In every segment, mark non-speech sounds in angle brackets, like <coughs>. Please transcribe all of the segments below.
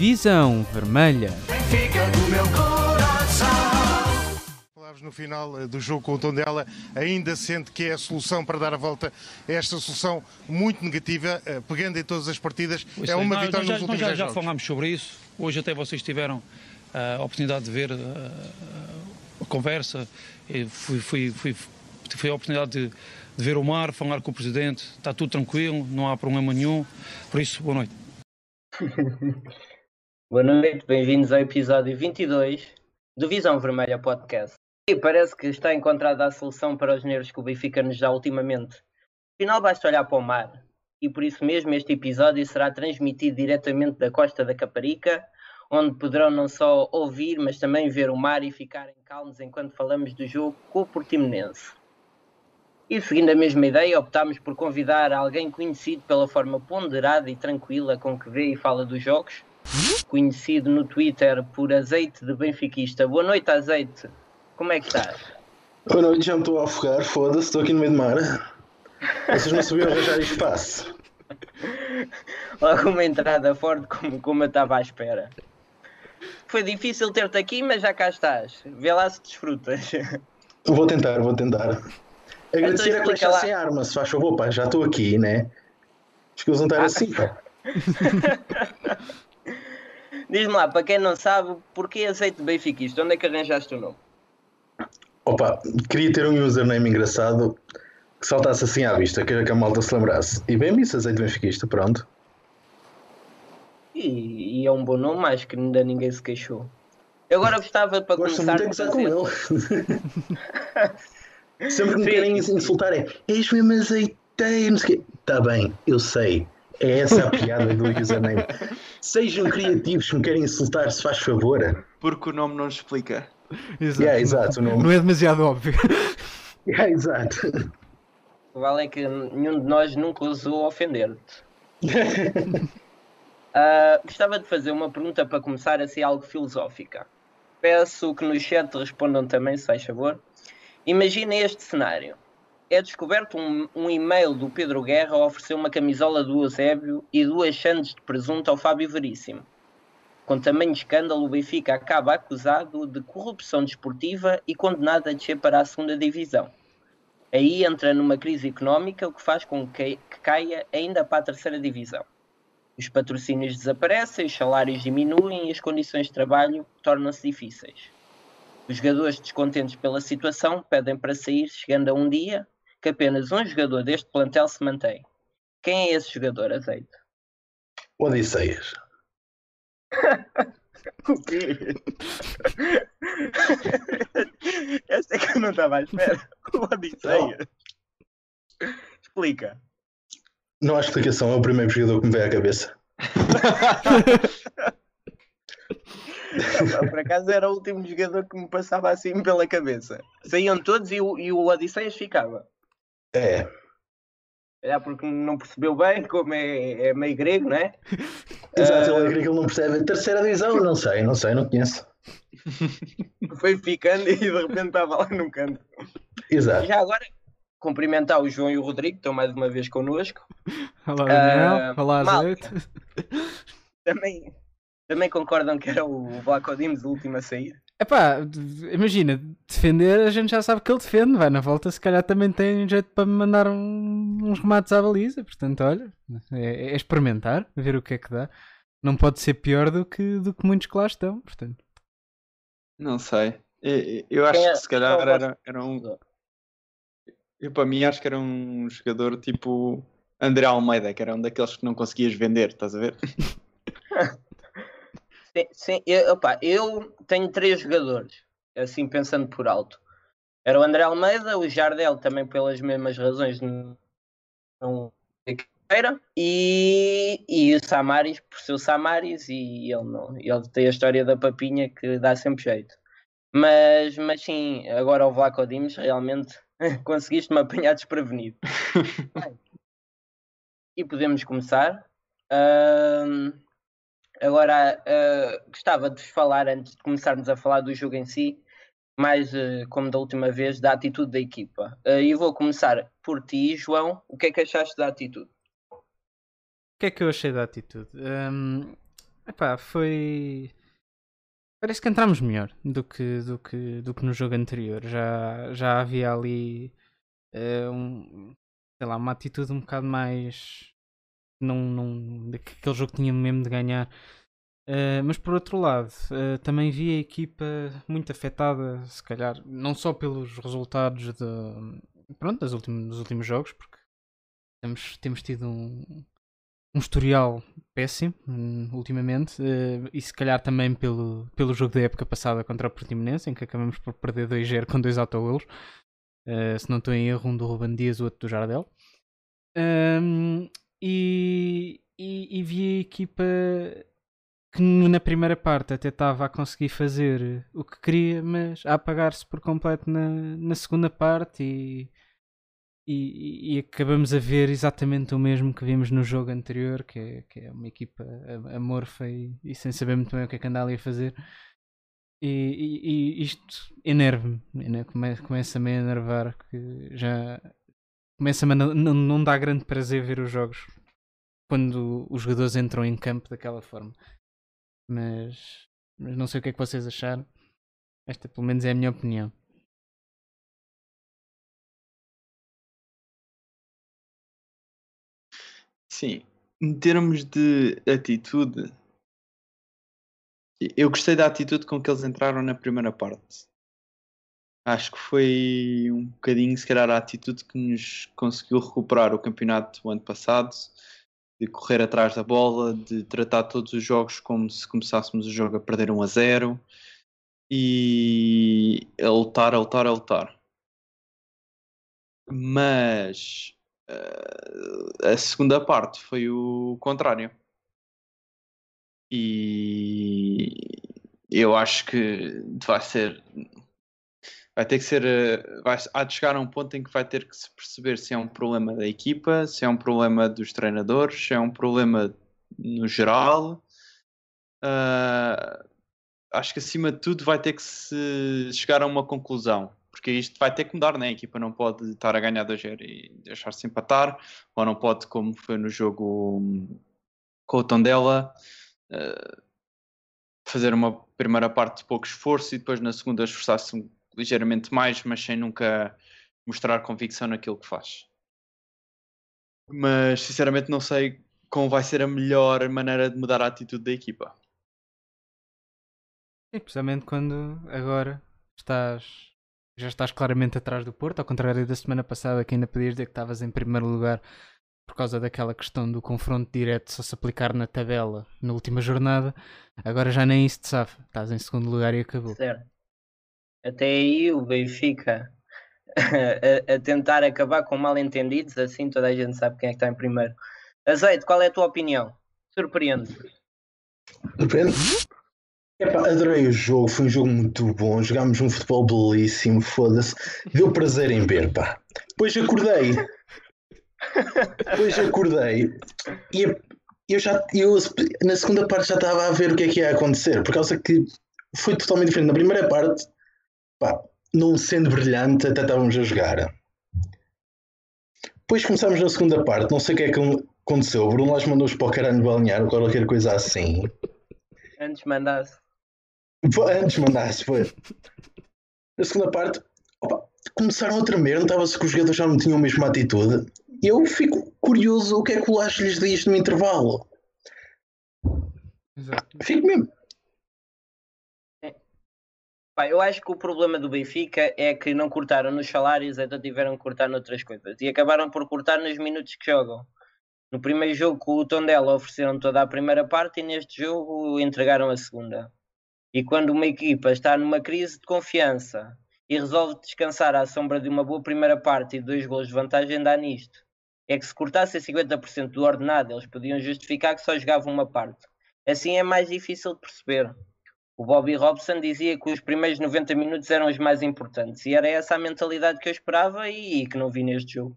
Visão Vermelha. No final eh, do jogo com o Tondela, ainda sente que é a solução para dar a volta a esta solução muito negativa, eh, pegando em todas as partidas, Pois é é. uma Nós- vitória nós nos últimos nós já, 10 já falámos sobre isso. Hoje até vocês tiveram ah, a oportunidade de ver a conversa. Fui, fui, fui, fui a oportunidade de, de ver o mar, falar com o Presidente. Está tudo tranquilo, não há problema nenhum. Por isso, boa noite. <laughs> Boa noite, bem-vindos ao episódio 22 do Visão Vermelha Podcast. E parece que está encontrada a solução para os nervos que o Benfica nos dá ultimamente. Afinal, basta olhar para o mar. E por isso mesmo este episódio será transmitido diretamente da costa da Caparica, onde poderão não só ouvir, mas também ver o mar e ficarem calmos enquanto falamos do jogo com o Portimonense. E seguindo a mesma ideia, optámos por convidar alguém conhecido pela forma ponderada e tranquila com que vê e fala dos jogos, conhecido no Twitter por Azeite de Benfiquista. Boa noite, Azeite. Como é que estás? Boa noite, já me estou a afogar, foda-se, estou aqui no meio do mar. Vocês não sabiam arranjar espaço. <laughs> Logo uma entrada forte como, como eu estava à espera. Foi difícil ter-te aqui, mas já cá estás. Vê lá se desfrutas. Vou tentar, vou tentar. Agradecer Então a que explica lá. deixassem a arma, se faz favor, pá, já estou aqui, né? Acho que eles não Ah. estar assim, pá. <laughs> Diz-me lá, para quem não sabe, porquê Azeite Benfiquista? Onde é que arranjaste o nome? Opa, queria ter um username engraçado que saltasse assim à vista, que, que a malta se lembrasse. E bem isso, azeite benfiquista, pronto. E, e é um bom nome, acho que ainda ninguém se queixou. Eu agora gostava para Gosto começar muito de por gozar com fazer... ele. <laughs> Sempre que me querem insultar é és mesmo azeiteiro, não sei o quê. Tá bem, eu sei. É essa a piada do username. Sejam criativos, se me querem insultar, se faz favor. Porque o nome não explica. Exato. Yeah, exato, o nome. Não é demasiado óbvio. Yeah, exato. O vale é que nenhum de nós nunca usou ofender-te. <laughs> Ah, gostava de fazer uma pergunta para começar assim algo filosófica. Peço que no chat respondam também, se faz favor. Imaginem este cenário. É descoberto um, um e-mail do Pedro Guerra a oferecer uma camisola do Eusébio e duas chandes de presunto ao Fábio Veríssimo. Com tamanho escândalo, o Benfica acaba acusado de corrupção desportiva e condenado a descer para a segunda divisão. Aí entra numa crise económica, o que faz com que, que caia ainda para a terceira divisão. Os patrocínios desaparecem, os salários diminuem e as condições de trabalho tornam-se difíceis. Os jogadores descontentes pela situação pedem para sair, chegando a um dia que apenas um jogador deste plantel se mantém. Quem é esse jogador, Azeite? Odisseias. <laughs> O quê? <laughs> Esta é que eu não estava à espera. <laughs> O Odisseia. Explica. Não há explicação, é o primeiro jogador que me veio à cabeça. Por acaso era o último jogador que me passava assim pela cabeça. Saíam todos e o, e o Odisseias ficava. É, É porque não percebeu bem, como é, é meio grego, não é? <laughs> exato, Ah. ele é que ele não percebe. Terceira divisão, não sei, não sei, não conheço. <laughs> Foi ficando e de repente estava lá num canto. Exato. Já agora, cumprimentar o João e o Rodrigo, que estão mais uma vez connosco. Olá, Daniel. Ah, Olá. Azeite. Também, também concordam que era o Vlaco Dimos o último a sair? Epá, imagina, defender a gente já sabe que ele defende, vai na volta, se calhar também tem jeito para me mandar um- uns remates à baliza, portanto, olha, é, é experimentar, ver o que é que dá. Não pode ser pior do que, do que muitos que lá estão, portanto. Não sei. Eu, eu acho é- que se calhar é era, era um. Eu para mim acho que era um jogador tipo André Almeida, que era um daqueles que não conseguias vender, estás a ver? <laughs> Sim, sim, eu, opa, eu tenho três jogadores, assim pensando por alto. Era o André Almeida, o Jardel também pelas mesmas razões não era e, e o Samaris por ser o Samaris e ele não ele tem a história da papinha que dá sempre jeito. Mas, mas sim, agora o Vlaco Dimos realmente <laughs> conseguiste-me apanhar desprevenido. <laughs> Bem, e podemos começar. Ahm, Agora, eh, gostava de falar, antes de começarmos a falar do jogo em si, mais eh, como da última vez, da atitude da equipa. Eh, E vou começar por ti, João. O que é que achaste da atitude? O que é que eu achei da atitude? Hum, Epá, foi. Parece que entramos melhor do que, do que, do que no jogo anterior. Já, já havia ali eh, um, sei lá, uma atitude um bocado mais. Não, não, aquele jogo tinha mesmo de ganhar. Uh, mas por outro lado, uh, também vi a equipa muito afetada, se calhar, não só pelos resultados de, pronto, das últimos, dos últimos jogos, porque temos, temos tido um, um historial péssimo um, ultimamente, uh, e se calhar também pelo, pelo jogo da época passada contra o Portimonense, em que acabamos por perder 2-0 com dois autogolos. Se não estou em erro, um do Ruben Dias, o outro do Jardel. Um, e, e, e, vi a equipa que na primeira parte até estava a conseguir fazer o que queria, mas a apagar-se por completo na, na segunda parte e, e, e, acabamos a ver exatamente o mesmo que vimos no jogo anterior, que é, que é uma equipa amorfa e, e, sem saber muito bem o que é que anda ali a fazer. E, e isto enerva-me, né? começa-me a enervar, que já começa-me a não, não, dá grande prazer ver os jogos quando os jogadores entram em campo daquela forma. Mas, mas não sei o que é que vocês acharam. Esta, pelo menos, é a minha opinião. Sim, em termos de atitude, eu gostei da atitude com que eles entraram na primeira parte. Acho que foi um bocadinho, se calhar, a atitude que nos conseguiu recuperar o campeonato do ano passado de correr atrás da bola, de tratar todos os jogos como se começássemos o jogo a perder 1 a 0 e a lutar, a lutar, a lutar. Mas uh, a segunda parte foi o contrário. E eu acho que vai ser vai ter que ser. Eh, vai, há de chegar a um ponto em que vai ter que se perceber se é um problema da equipa, se é um problema dos treinadores, se é um problema no geral. Uh, acho que acima de tudo vai ter que se chegar a uma conclusão. Porque isto vai ter que mudar, né? A equipa não pode estar a ganhar 2 e deixar-se empatar, ou não pode, como foi no jogo com o Tondela, uh, fazer uma primeira parte de pouco esforço e depois na segunda esforçar-se ligeiramente mais, mas sem nunca mostrar convicção naquilo que faz. Mas sinceramente não sei como vai ser a melhor maneira de mudar a atitude da equipa. E precisamente quando agora estás já estás claramente atrás do Porto, ao contrário da semana passada que ainda podias dizer que estavas em primeiro lugar por causa daquela questão do confronto direto só se aplicar na tabela na última jornada, agora já nem isso te safa, estás em segundo lugar e acabou. Certo. Até aí o Benfica <laughs> a, a, tentar acabar com mal entendidos, assim toda a gente sabe quem é que está em primeiro. Azeite, qual é a tua opinião? Surpreende. Surpreende? Epá, adorei o jogo, foi um jogo muito bom, jogámos um futebol belíssimo, foda-se, deu prazer em ver, pá. Depois acordei, depois acordei e eu já, eu na segunda parte já estava a ver o que é que ia acontecer, por causa que foi totalmente diferente. Na primeira parte Pá, não sendo brilhante, até estávamos a jogar. Depois começámos na segunda parte, não sei o que é que aconteceu. O Bruno Lage mandou-os para o caralho balnear ou qualquer coisa assim. Antes mandasse. Antes mandasse, foi. Na segunda parte, opa, começaram a tremer, notava-se que os jogadores já não tinham a mesma atitude. E eu fico curioso o que é que o Lage lhes diz no intervalo. Exato. Fico mesmo. Eu acho que o problema do Benfica é que não cortaram nos salários, então tiveram que cortar noutras coisas. E acabaram por cortar nos minutos que jogam. No primeiro jogo o Tondela ofereceram toda a primeira parte e neste jogo entregaram a segunda. E quando uma equipa está numa crise de confiança e resolve descansar à sombra de uma boa primeira parte e dois gols de vantagem, dá nisto. É que se cortassem 50% do ordenado, eles podiam justificar que só jogavam uma parte. Assim é mais difícil de perceber. O Bobby Robson dizia que os primeiros 90 minutos eram os mais importantes e era essa a mentalidade que eu esperava e, e que não vi neste jogo.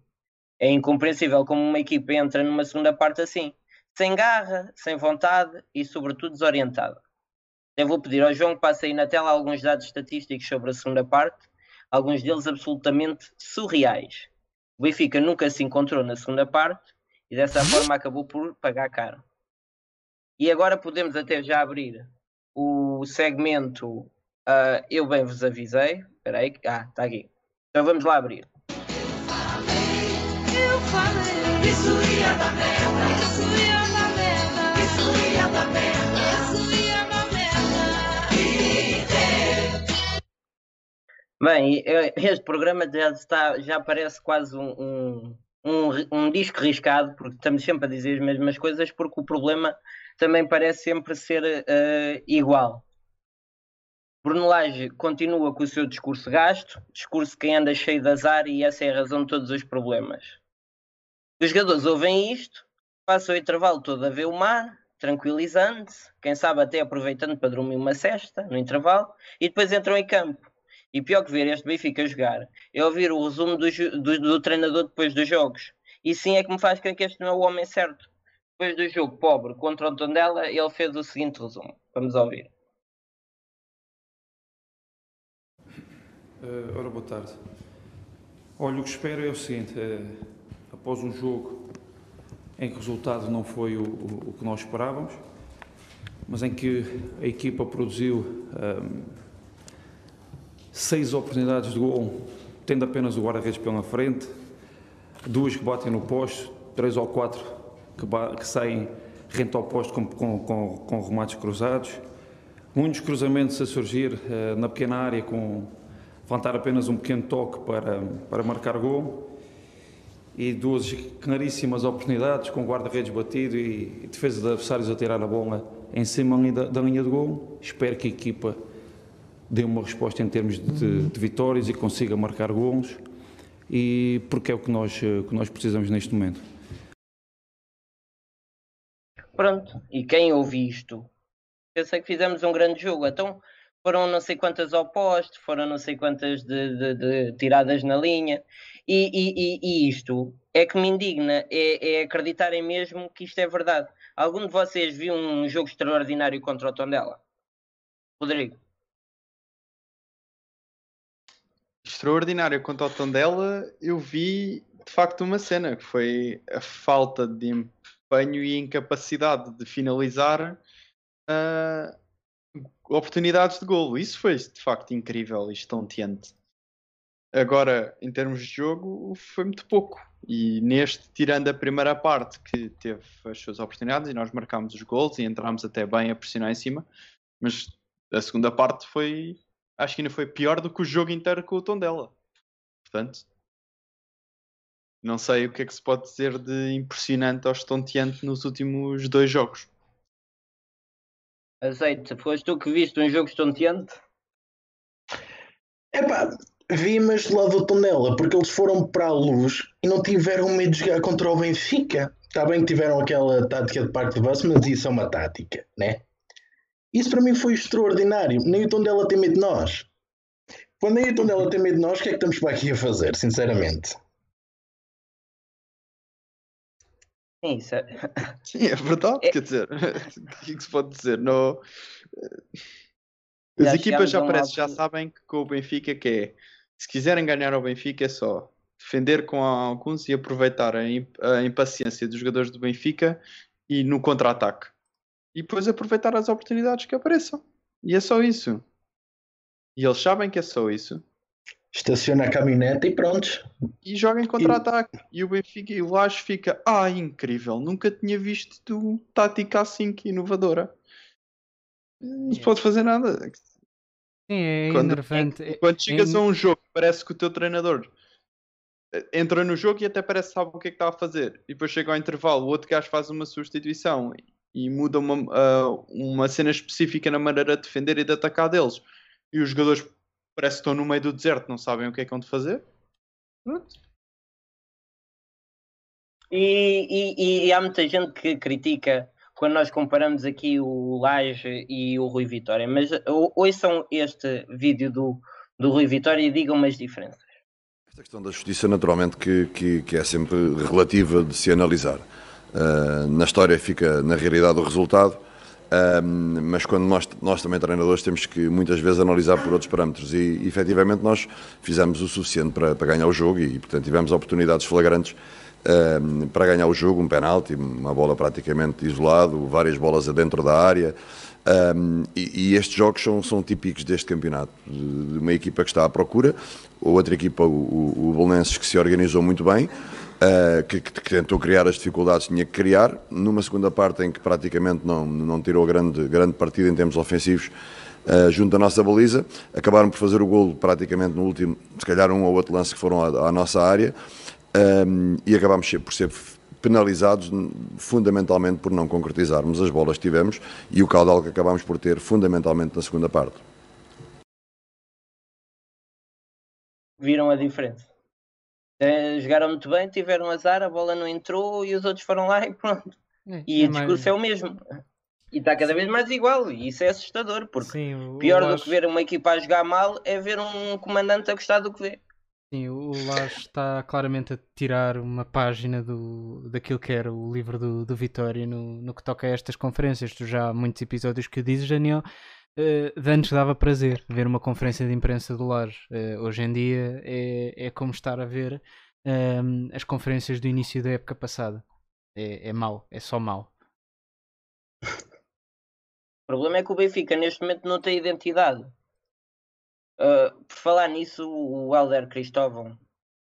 É incompreensível como uma equipa entra numa segunda parte assim, sem garra, sem vontade e, sobretudo, desorientada. Eu vou pedir ao João que passe aí na tela alguns dados estatísticos sobre a segunda parte, alguns deles absolutamente surreais. O Benfica nunca se encontrou na segunda parte e dessa forma acabou por pagar caro. E agora podemos até já abrir o segmento uh, Eu Bem Vos Avisei. Espera aí. Ah, está aqui. Então vamos lá abrir. Eu falei, isso ia dar merda, isso ia dar merda, isso ia dar merda, isso ia dar merda. Bem, este programa já, está, já parece quase um, um, um, um disco riscado, porque estamos sempre a dizer as mesmas coisas, porque o problema também parece sempre ser uh, igual. Bruno Lage continua com o seu discurso gasto, discurso que anda cheio de azar e essa é a razão de todos os problemas. Os jogadores ouvem isto, passam o intervalo todo a ver o mar, tranquilizando-se, quem sabe até aproveitando para dormir uma cesta no intervalo, e depois entram em campo. E pior que ver este Benfica jogar é ouvir o resumo do, do, do treinador depois dos jogos. E sim é que me faz crer que este não é o homem certo. Depois do jogo pobre contra o Tondela, ele fez o seguinte resumo. Vamos ouvir. Uh, ora, boa tarde. Olha, o que espero é o seguinte: uh, após um jogo em que o resultado não foi o, o, o que nós esperávamos, mas em que a equipa produziu um, ehm, seis oportunidades de gol, tendo apenas o guarda-redes pela frente, duas que batem no posto, três ou quatro que, que saem rente ao posto com, com, com, com remates cruzados, muitos cruzamentos a surgir uh, na pequena área com levantar apenas um pequeno toque para, para marcar gol e duas claríssimas oportunidades com guarda-redes batido e defesa de adversários a tirar a bola em cima da, da linha de gol. Espero que a equipa dê uma resposta em termos de, de vitórias e consiga marcar gols e porque é o que nós, que nós precisamos neste momento. Pronto, e quem ouve isto pensa que fizemos um grande jogo. Então, foram não sei quantas opostos, foram não sei quantas de, de, de tiradas na linha, e, e, e, isto é que me indigna, é, é, acreditarem mesmo que isto é verdade. Algum de vocês viu um jogo extraordinário contra o Tondela? Rodrigo? Extraordinário contra o Tondela, eu vi de facto uma cena que foi a falta de empenho e incapacidade de finalizar uh, oportunidades de golo. Isso foi de facto incrível e estonteante. Agora, em termos de jogo, foi muito pouco. E neste, tirando a primeira parte que teve as suas oportunidades e nós marcámos os gols e entramos até bem a pressionar em cima, mas a segunda parte foi, acho que ainda foi pior do que o jogo inteiro com o tom dela. Portanto, não sei o que é que se pode dizer de impressionante ou estonteante nos últimos dois jogos. Azeite, foste tu que viste um jogo estonteante? Epá, vi, mas do lado do Tondela, porque eles foram para a luz e não tiveram medo de jogar contra o Benfica. Está bem que tiveram aquela tática de parque de bus, mas isso é uma tática, né? Isso para mim foi extraordinário. Nem o Tondela tem medo de nós. Quando nem o Tondela tem medo de nós, o que é que estamos para aqui a fazer, sinceramente? Sim, isso é... <laughs> Sim, é verdade, é... quer dizer, o que é que se pode dizer? No... As já equipas já parece, já sabem que com o Benfica que é, se quiserem ganhar ao Benfica é só defender com alguns e aproveitar a, impaciência dos jogadores do Benfica e no contra-ataque. E depois aproveitar as oportunidades que apareçam. E é só isso. E eles sabem que é só isso estaciona a caminhonete e pronto. E joga em contra-ataque. E... e o Benfica e o Laje fica, ah, incrível, nunca tinha visto tática assim que inovadora. Não se pode fazer nada. Sim, é quando, enervante. Quando chegas é... a um jogo, parece que o teu treinador eh, entra no jogo e até parece que sabe o que é que está a fazer. E depois chega ao intervalo, o outro gajo faz uma substituição e muda uma, uh, uma cena específica na maneira de defender e de atacar deles. E os jogadores parece que estão no meio do deserto, não sabem o que é que hão de fazer. Pronto. E, e, e, há muita gente que critica quando nós comparamos aqui o Laje e o Rui Vitória, mas ouçam este vídeo do, do Rui Vitória e digam umas diferenças. Esta questão da justiça, naturalmente, que, que, que é sempre relativa de se analisar. Uh, na história fica, na realidade, o resultado um, mas quando nós, nós também treinadores temos que muitas vezes analisar por outros parâmetros e efetivamente nós fizemos o suficiente para, para ganhar o jogo e portanto tivemos oportunidades flagrantes um, para ganhar o jogo, um penalti, uma bola praticamente isolado, várias bolas dentro da área. Um, e, e, estes jogos são, são típicos deste campeonato, de uma equipa que está à procura, outra equipa, o, o Bolonenses, que se organizou muito bem, uh, que, que, tentou criar as dificuldades que tinha que criar, numa segunda parte em que praticamente não, não tirou grande, grande partida em termos ofensivos, uh, junto da nossa baliza, acabaram por fazer o golo praticamente no último, se calhar um ou outro lance que foram à, à nossa área, um, e acabámos por ser penalizados fundamentalmente por não concretizarmos as bolas que tivemos e o caudal que acabámos por ter fundamentalmente na segunda parte. Viram a diferença. É, jogaram muito bem, tiveram azar, a bola não entrou e os outros foram lá e pronto. É, e é o discurso mais... é o mesmo. E está cada vez mais igual, e isso é assustador, porque Sim, pior do que ver uma equipa a jogar mal é ver um comandante a gostar do que vê. Sim, o Lars está claramente a tirar uma página do, daquilo que era o livro do, do Vitória no, no que toca a estas conferências. Tu já há muitos episódios que dizes, Daniel, uh, de antes dava prazer ver uma conferência de imprensa do Lars. Uh, hoje em dia é, é como estar a ver um, as conferências do início da época passada. É, é mau, é só mau. O problema é que o Benfica neste momento não tem identidade. Uh, por falar nisso, o Alder Cristóvão,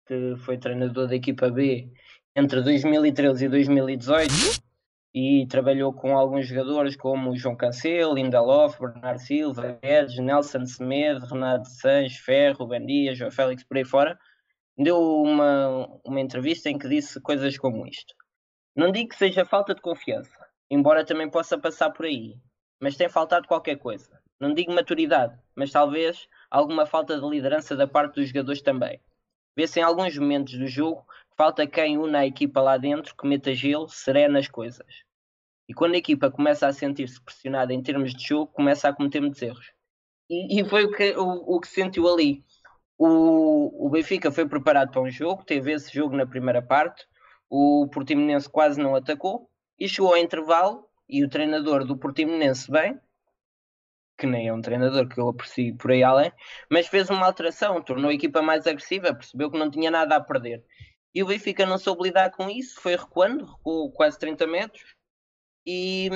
que foi treinador da equipa B entre 2013 e 2018 e trabalhou com alguns jogadores como João Cancelo, Lindelof, Bernardo Silva, Edges, Nelson Semedo, Renato Sanches, Ferro, Ben Dias, João Félix, por aí fora, deu uma, uma entrevista em que disse coisas como isto. Não digo que seja falta de confiança, embora também possa passar por aí, mas tem faltado qualquer coisa. Não digo maturidade, mas talvez alguma falta de liderança da parte dos jogadores também. Vê-se em alguns momentos do jogo falta quem une a equipa lá dentro, que meta gelo, serena as coisas. E quando a equipa começa a sentir-se pressionada em termos de jogo, começa a cometer muitos erros. E, e foi o que, o, o que sentiu ali. O, o Benfica foi preparado para um jogo, teve esse jogo na primeira parte, o Portimonense quase não atacou e chegou ao intervalo e o treinador do Portimonense bem, que nem é um treinador que eu aprecio por aí além, mas fez uma alteração, tornou a equipa mais agressiva, percebeu que não tinha nada a perder. E o Benfica não soube lidar com isso, foi recuando, recuou quase 30 metros. E,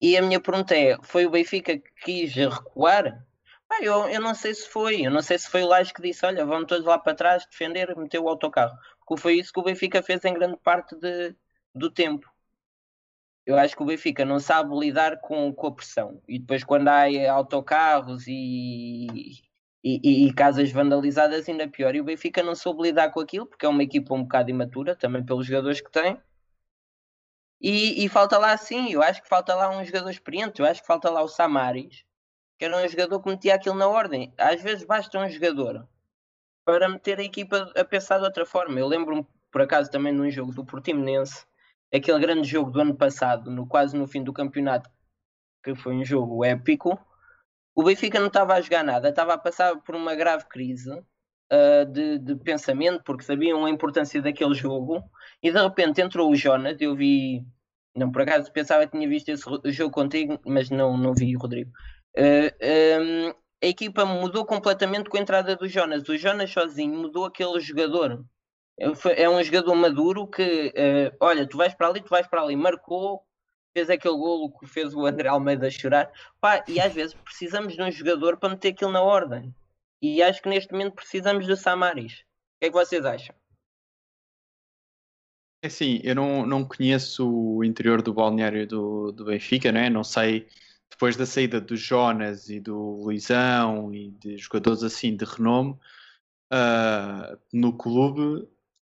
e a minha pergunta é: foi o Benfica que quis recuar? Ah, eu, eu não sei se foi, eu não sei se foi o Laje que disse: olha, vamos todos lá para trás defender, meter o autocarro. Porque foi isso que o Benfica fez em grande parte de, do tempo eu acho que o Benfica não sabe lidar com, com a pressão. E depois, quando há autocarros e, e, e, casas vandalizadas, ainda pior. E o Benfica não soube lidar com aquilo, porque é uma equipa um bocado imatura, também pelos jogadores que tem. E, e falta lá, sim, eu acho que falta lá um jogador experiente. Eu acho que falta lá o Samaris, que era um jogador que metia aquilo na ordem. Às vezes basta um jogador para meter a equipa a pensar de outra forma. Eu lembro-me, por acaso, também num jogo do Portimonense aquele grande jogo do ano passado, no, quase no fim do campeonato, que foi um jogo épico, o Benfica não estava a jogar nada, estava a passar por uma grave crise uh, de, de, pensamento, porque sabiam a importância daquele jogo, e de repente entrou o Jonas, eu vi, não por acaso pensava que tinha visto esse jogo contigo, mas não, não vi o Rodrigo. Uh, ah, um, a equipa mudou completamente com a entrada do Jonas. O Jonas sozinho mudou aquele jogador. É, é um jogador maduro que, uh, olha, tu vais para ali, tu vais para ali, marcou, fez aquele golo que fez o André Almeida chorar. Pá, e às vezes precisamos de um jogador para meter aquilo na ordem. E acho que neste momento precisamos do Samaris. O que é que vocês acham? É assim, eu não, não conheço o interior do balneário do, do Benfica, né? não sei, depois da saída do Jonas e do Luizão e de jogadores assim de renome, uh, no clube,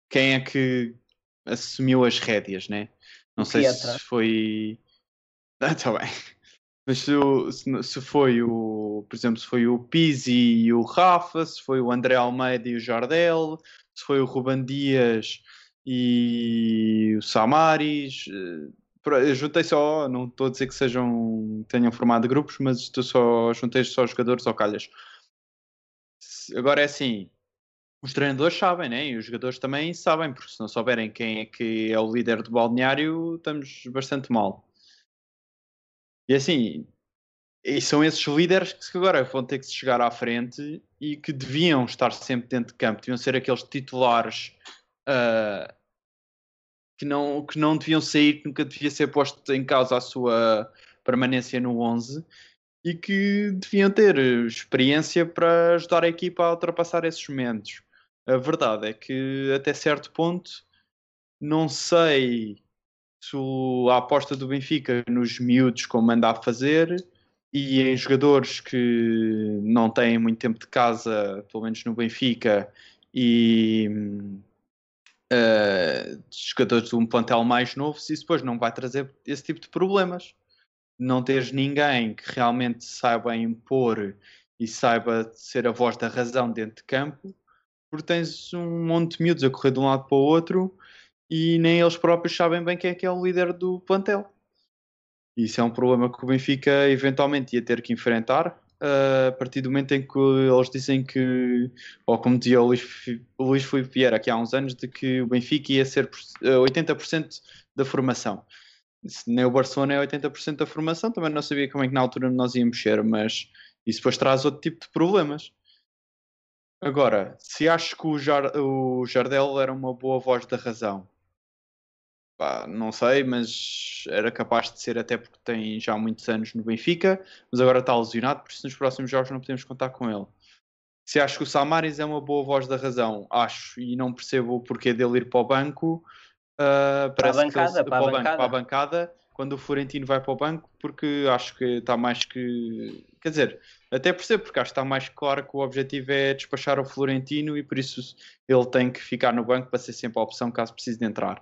quem é que assumiu as rédeas, né? Não sei se foi. <laughs> Ah, tá bem. Mas se, se, se, foi o, por exemplo, se foi o Pizzi e o Rafa, se foi o André Almeida e o Jardel, se foi o Ruban Dias e o Samaris. Eh, eu juntei só, não estou a dizer que sejam, tenham formado grupos, mas estou só, juntei só jogadores ao calhas. Agora é assim, os treinadores sabem, né? E os jogadores também sabem, porque se não souberem quem é que é o líder do balneário, estamos bastante mal. E assim, e são esses líderes que agora vão ter que chegar à frente e que deviam estar sempre dentro de campo, deviam ser aqueles titulares uh, que não, que não deviam sair, que nunca devia ser posto em causa a sua permanência no 11 e que deviam ter experiência para ajudar a equipa a ultrapassar esses momentos. A verdade é que até certo ponto não sei se a aposta do Benfica nos miúdos como anda a fazer e em jogadores que não têm muito tempo de casa, pelo menos no Benfica, e uh, jogadores de um plantel mais novo, se isso depois não vai trazer esse tipo de problemas. Não teres ninguém que realmente saiba impor e saiba ser a voz da razão dentro de campo, porque tens um monte de miúdos a correr de um lado para o outro e nem eles próprios sabem bem quem é que é o líder do plantel. Isso é um problema que o Benfica eventualmente ia ter que enfrentar uh, a partir do momento em que eles dizem que, ou como dizia o Luís, o Luís Filipe Vieira aqui há uns anos, de que o Benfica ia ser 80% ah, da formação. Nem o Barcelona é 80% da formação, também não sabia como é que na altura nós íamos mexer, mas isso depois traz outro tipo de problemas. Agora, se acho que o, Jar, o Jardel era uma boa voz da razão, Pá, não sei, mas era capaz de ser até porque tem já muitos anos no Benfica, mas agora está lesionado, por isso nos próximos jogos não podemos contar com ele. Se acho que o Samaris é uma boa voz da razão, acho, e não percebo o porquê dele ir para o banco. Uh, para, a bancada, ele, para, a banco, para a bancada, quando o Florentino vai para o banco, porque acho que está mais que. Quer dizer, até percebo, porque acho que está mais claro que o objetivo é despachar o Florentino e por isso ele tem que ficar no banco para ser sempre a opção caso precise de entrar.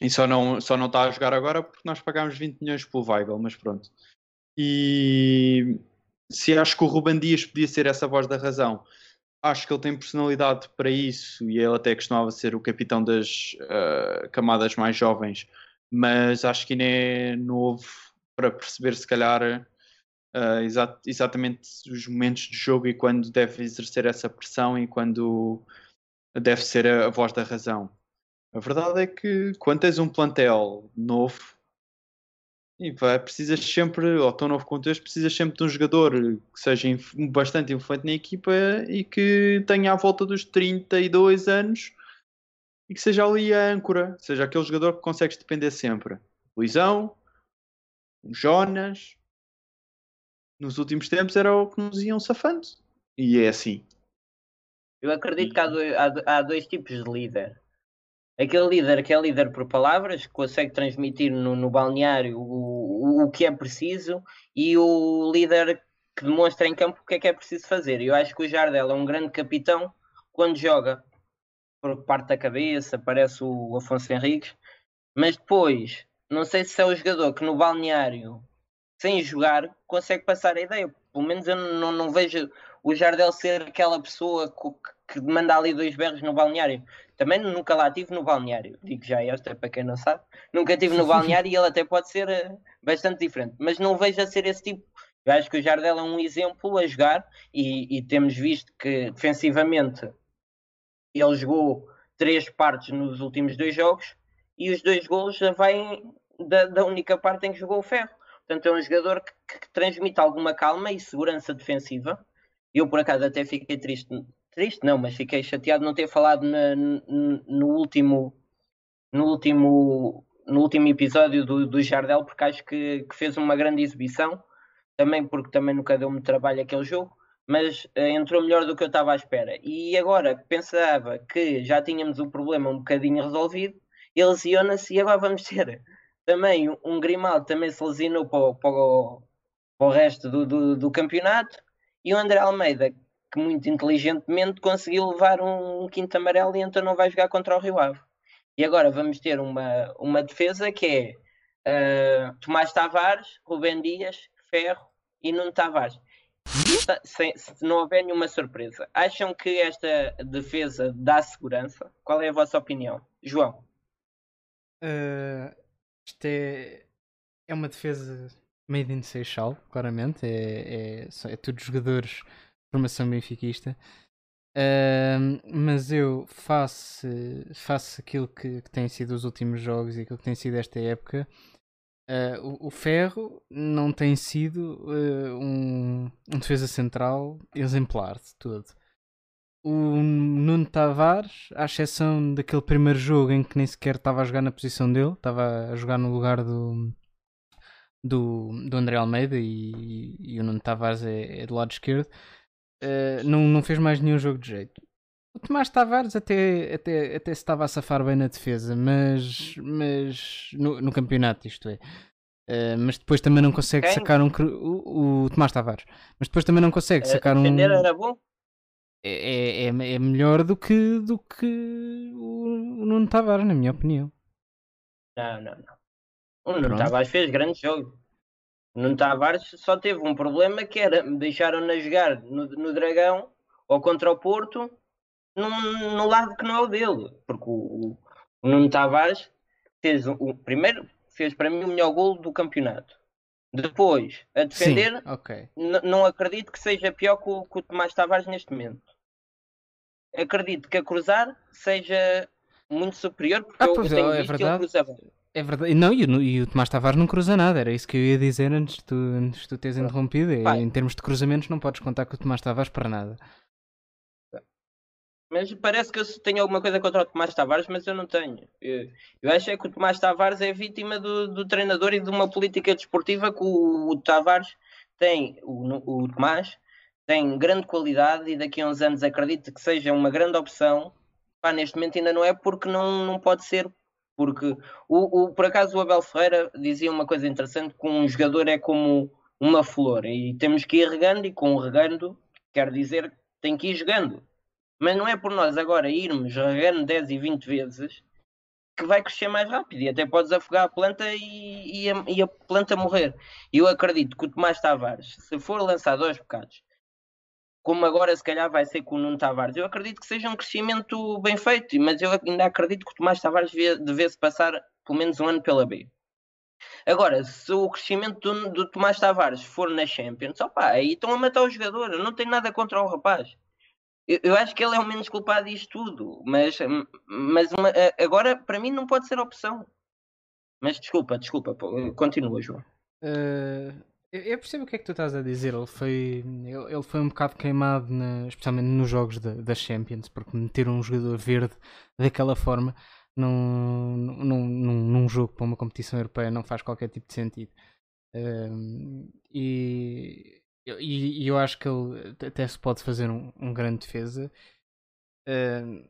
E só não, só não está a jogar agora porque nós pagámos 20 milhões pelo Weigl, mas pronto. E se acho que o Ruben Dias podia ser essa voz da razão, acho que ele tem personalidade para isso e ele até costumava ser o capitão das uh, camadas mais jovens, mas acho que ainda é novo para perceber se calhar uh, exa exatamente os momentos de jogo e quando deve exercer essa pressão e quando deve ser a, a voz da razão. A verdade é que quando tens um plantel novo e vai, precisas sempre, ou tão novo quanto este, precisas sempre de um jogador que seja bastante influente na equipa e que tenha à volta dos 32 anos e que seja ali a âncora, seja aquele jogador que consegues depender sempre. Luizão, Jonas, nos últimos tempos era o que nos iam safando. E é assim. Eu acredito que há dois, há, há dois tipos de líder aquele líder que é líder por palavras, que consegue transmitir no, no balneário o, o, o, que é preciso, e o líder que demonstra em campo o que é que é preciso fazer. Eu acho que o Jardel é um grande capitão quando joga, por parte da cabeça, parece o Afonso Henriques, mas depois, não sei se é o jogador que no balneário, sem jogar, consegue passar a ideia. Pelo menos eu não, não vejo o Jardel ser aquela pessoa que, que manda ali dois berros no balneário. Também nunca lá tive no balneário, digo já esta para quem não sabe. Nunca tive no <laughs> balneário e ele até pode ser uh, bastante diferente, mas não vejo a ser esse tipo. Eu acho que o Jardel é um exemplo a jogar e, e temos visto que defensivamente ele jogou três partes nos últimos dois jogos e os dois golos já vêm da, da, única parte em que jogou o ferro. Portanto, é um jogador que, que, transmite alguma calma e segurança defensiva. Eu, por acaso, até fiquei triste triste não, mas fiquei chateado não ter falado na, no último no último no último episódio do, do Jardel porque acho que, que fez uma grande exibição também porque também nunca deu muito trabalho aquele jogo mas uh, entrou melhor do que eu estava à espera e agora pensava que já tínhamos o problema um bocadinho resolvido ele lesiona-se e agora vamos ter também um Grimaldo também se lesionou para, para, o, para o resto do, do, do campeonato e o André Almeida que muito inteligentemente conseguiu levar um, quinto amarelo e então não vai jogar contra o Rio Ave. E agora vamos ter uma, uma defesa que é uh, Tomás Tavares, Rubem Dias, Ferro e Nuno Tavares. Se, se, não houver nenhuma surpresa, acham que esta defesa dá segurança? Qual é a vossa opinião? João? Uh, isto é, é uma defesa made in Seixal, claramente. É, é, é tudo jogadores formação benfiquista. Uh, mas eu faço, faço aquilo que, que tem sido os últimos jogos e aquilo que tem sido esta época. Uh, o, o, Ferro não tem sido uh, um, um, defesa central exemplar de todo. O Nuno Tavares, à exceção daquele primeiro jogo em que nem sequer estava a jogar na posição dele, estava a jogar no lugar do, do, do André Almeida e, e o Nuno Tavares é, é do lado esquerdo, uh, não, não fez mais nenhum jogo de jeito. O Tomás Tavares até, até, até se estava a safar bem na defesa, mas, mas no, no campeonato, isto é. Uh, mas depois também não consegue Quem? sacar um. O, o Tomás Tavares, mas depois também não consegue Eh, sacar um. era bom? É, é, é melhor do que, do que o, Nuno Tavares, na minha opinião. Não, não, não. O Nuno Pronto. Tavares fez grande jogo. O Nuno Tavares só teve um problema que era deixaram-na jogar no, no Dragão ou contra o Porto num, no lado que não é o dele. Porque o, o, Nuno Tavares fez o, primeiro fez para mim o melhor gol do campeonato. Depois, a defender, Sim, ok. N- não acredito que seja pior que o, que o Tomás Tavares neste momento. Acredito que a cruzar seja muito superior porque Ah, eu pois é, tenho é visto que ele verdade. cruza bem. É verdade. E Não, e, o- e o Tomás Tavares não cruza nada, era isso que eu ia dizer antes de tu, antes de tu teres interrompido. É, Vai. em termos de cruzamentos, não podes contar com o Tomás Tavares para nada. Mas parece que eu tenho alguma coisa contra o Tomás Tavares, mas eu não tenho. Eu, eu acho é que o Tomás Tavares é vítima do, do treinador e de uma política desportiva que o, o Tavares tem, o, o Tomás tem grande qualidade e daqui a uns anos acredito que seja uma grande opção. Pá, neste momento ainda não é porque não, não pode ser. Porque o, o, por acaso o Abel Ferreira dizia uma coisa interessante: que um jogador é como uma flor e temos que ir regando, e com regando quer dizer tem que ir jogando. Mas não é por nós agora irmos regando 10 e 20 vezes que vai crescer mais rápido e até podes afogar a planta e, e, a, e a planta morrer. Eu acredito que o Tomás Tavares, se for lançado aos bocados, como agora se calhar vai ser com o Nuno Tavares, eu acredito que seja um crescimento bem feito, mas eu ainda acredito que o Tomás Tavares devesse passar pelo menos um ano pela B. Agora, se o crescimento do, do Tomás Tavares for na Champions, opa, aí estão a matar o jogador, eu não tenho nada contra o rapaz. Eu, eu acho que ele é o menos culpado disto tudo, mas, mas uma- agora para mim não pode ser opção. Mas desculpa, desculpa, continua, João. Eh, eu percebo o que é que tu estás a dizer. Ele foi, ele, foi um bocado queimado, na- especialmente nos jogos da, Champions, porque meter um jogador verde daquela forma num, num, num, num jogo para uma competição europeia não faz qualquer tipo de sentido. Ehm, e, e, e eu acho que ele até se pode fazer um, um grande defesa. Ehm,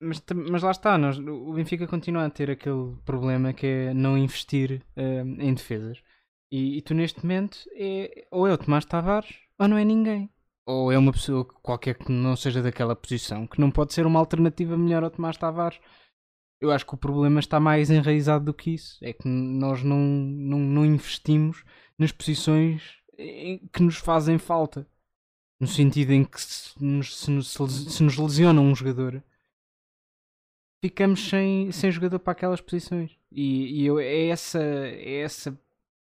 mas, mas lá está, nós, o Benfica continua a ter aquele problema que é não investir em defesas. E, e tu neste momento é, ou é o Tomás Tavares ou não é ninguém. Ou é uma pessoa que- qualquer que não seja daquela posição, que não pode ser uma alternativa melhor ao Tomás Tavares. Eu acho que o problema está mais enraizado do que isso. É que nós não, não, não investimos nas posições que nos fazem falta. No sentido em que se nos, se nos, se nos lesiona um jogador, ficamos sem, sem jogador para aquelas posições. E, e eu, é, essa, é essa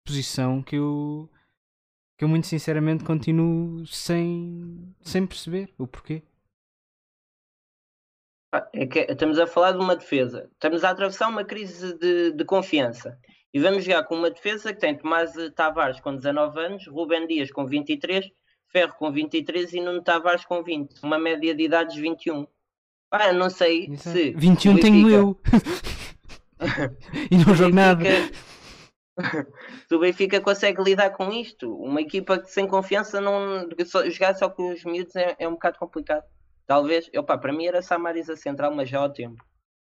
posição que eu, que eu muito sinceramente continuo sem, sem perceber o porquê. Pá, É que estamos a falar de uma defesa. Estamos a atravessar uma crise de, de confiança. E vamos jogar com uma defesa que tem Tomás Tavares com 19 anos, Rubem Dias com 23, Ferro com 23 e Nuno Tavares com 20. Uma média de idades 21. Pá, eu não sei Exato. se. 21 o tenho eu. <laughs> <laughs> e não jogo nada. Se <laughs> o Benfica consegue lidar com isto, uma equipa que sem confiança não só- jogar só com os miúdos é, é um bocado complicado. Talvez, opa, para mim era Samaris a central, mas já ao tempo.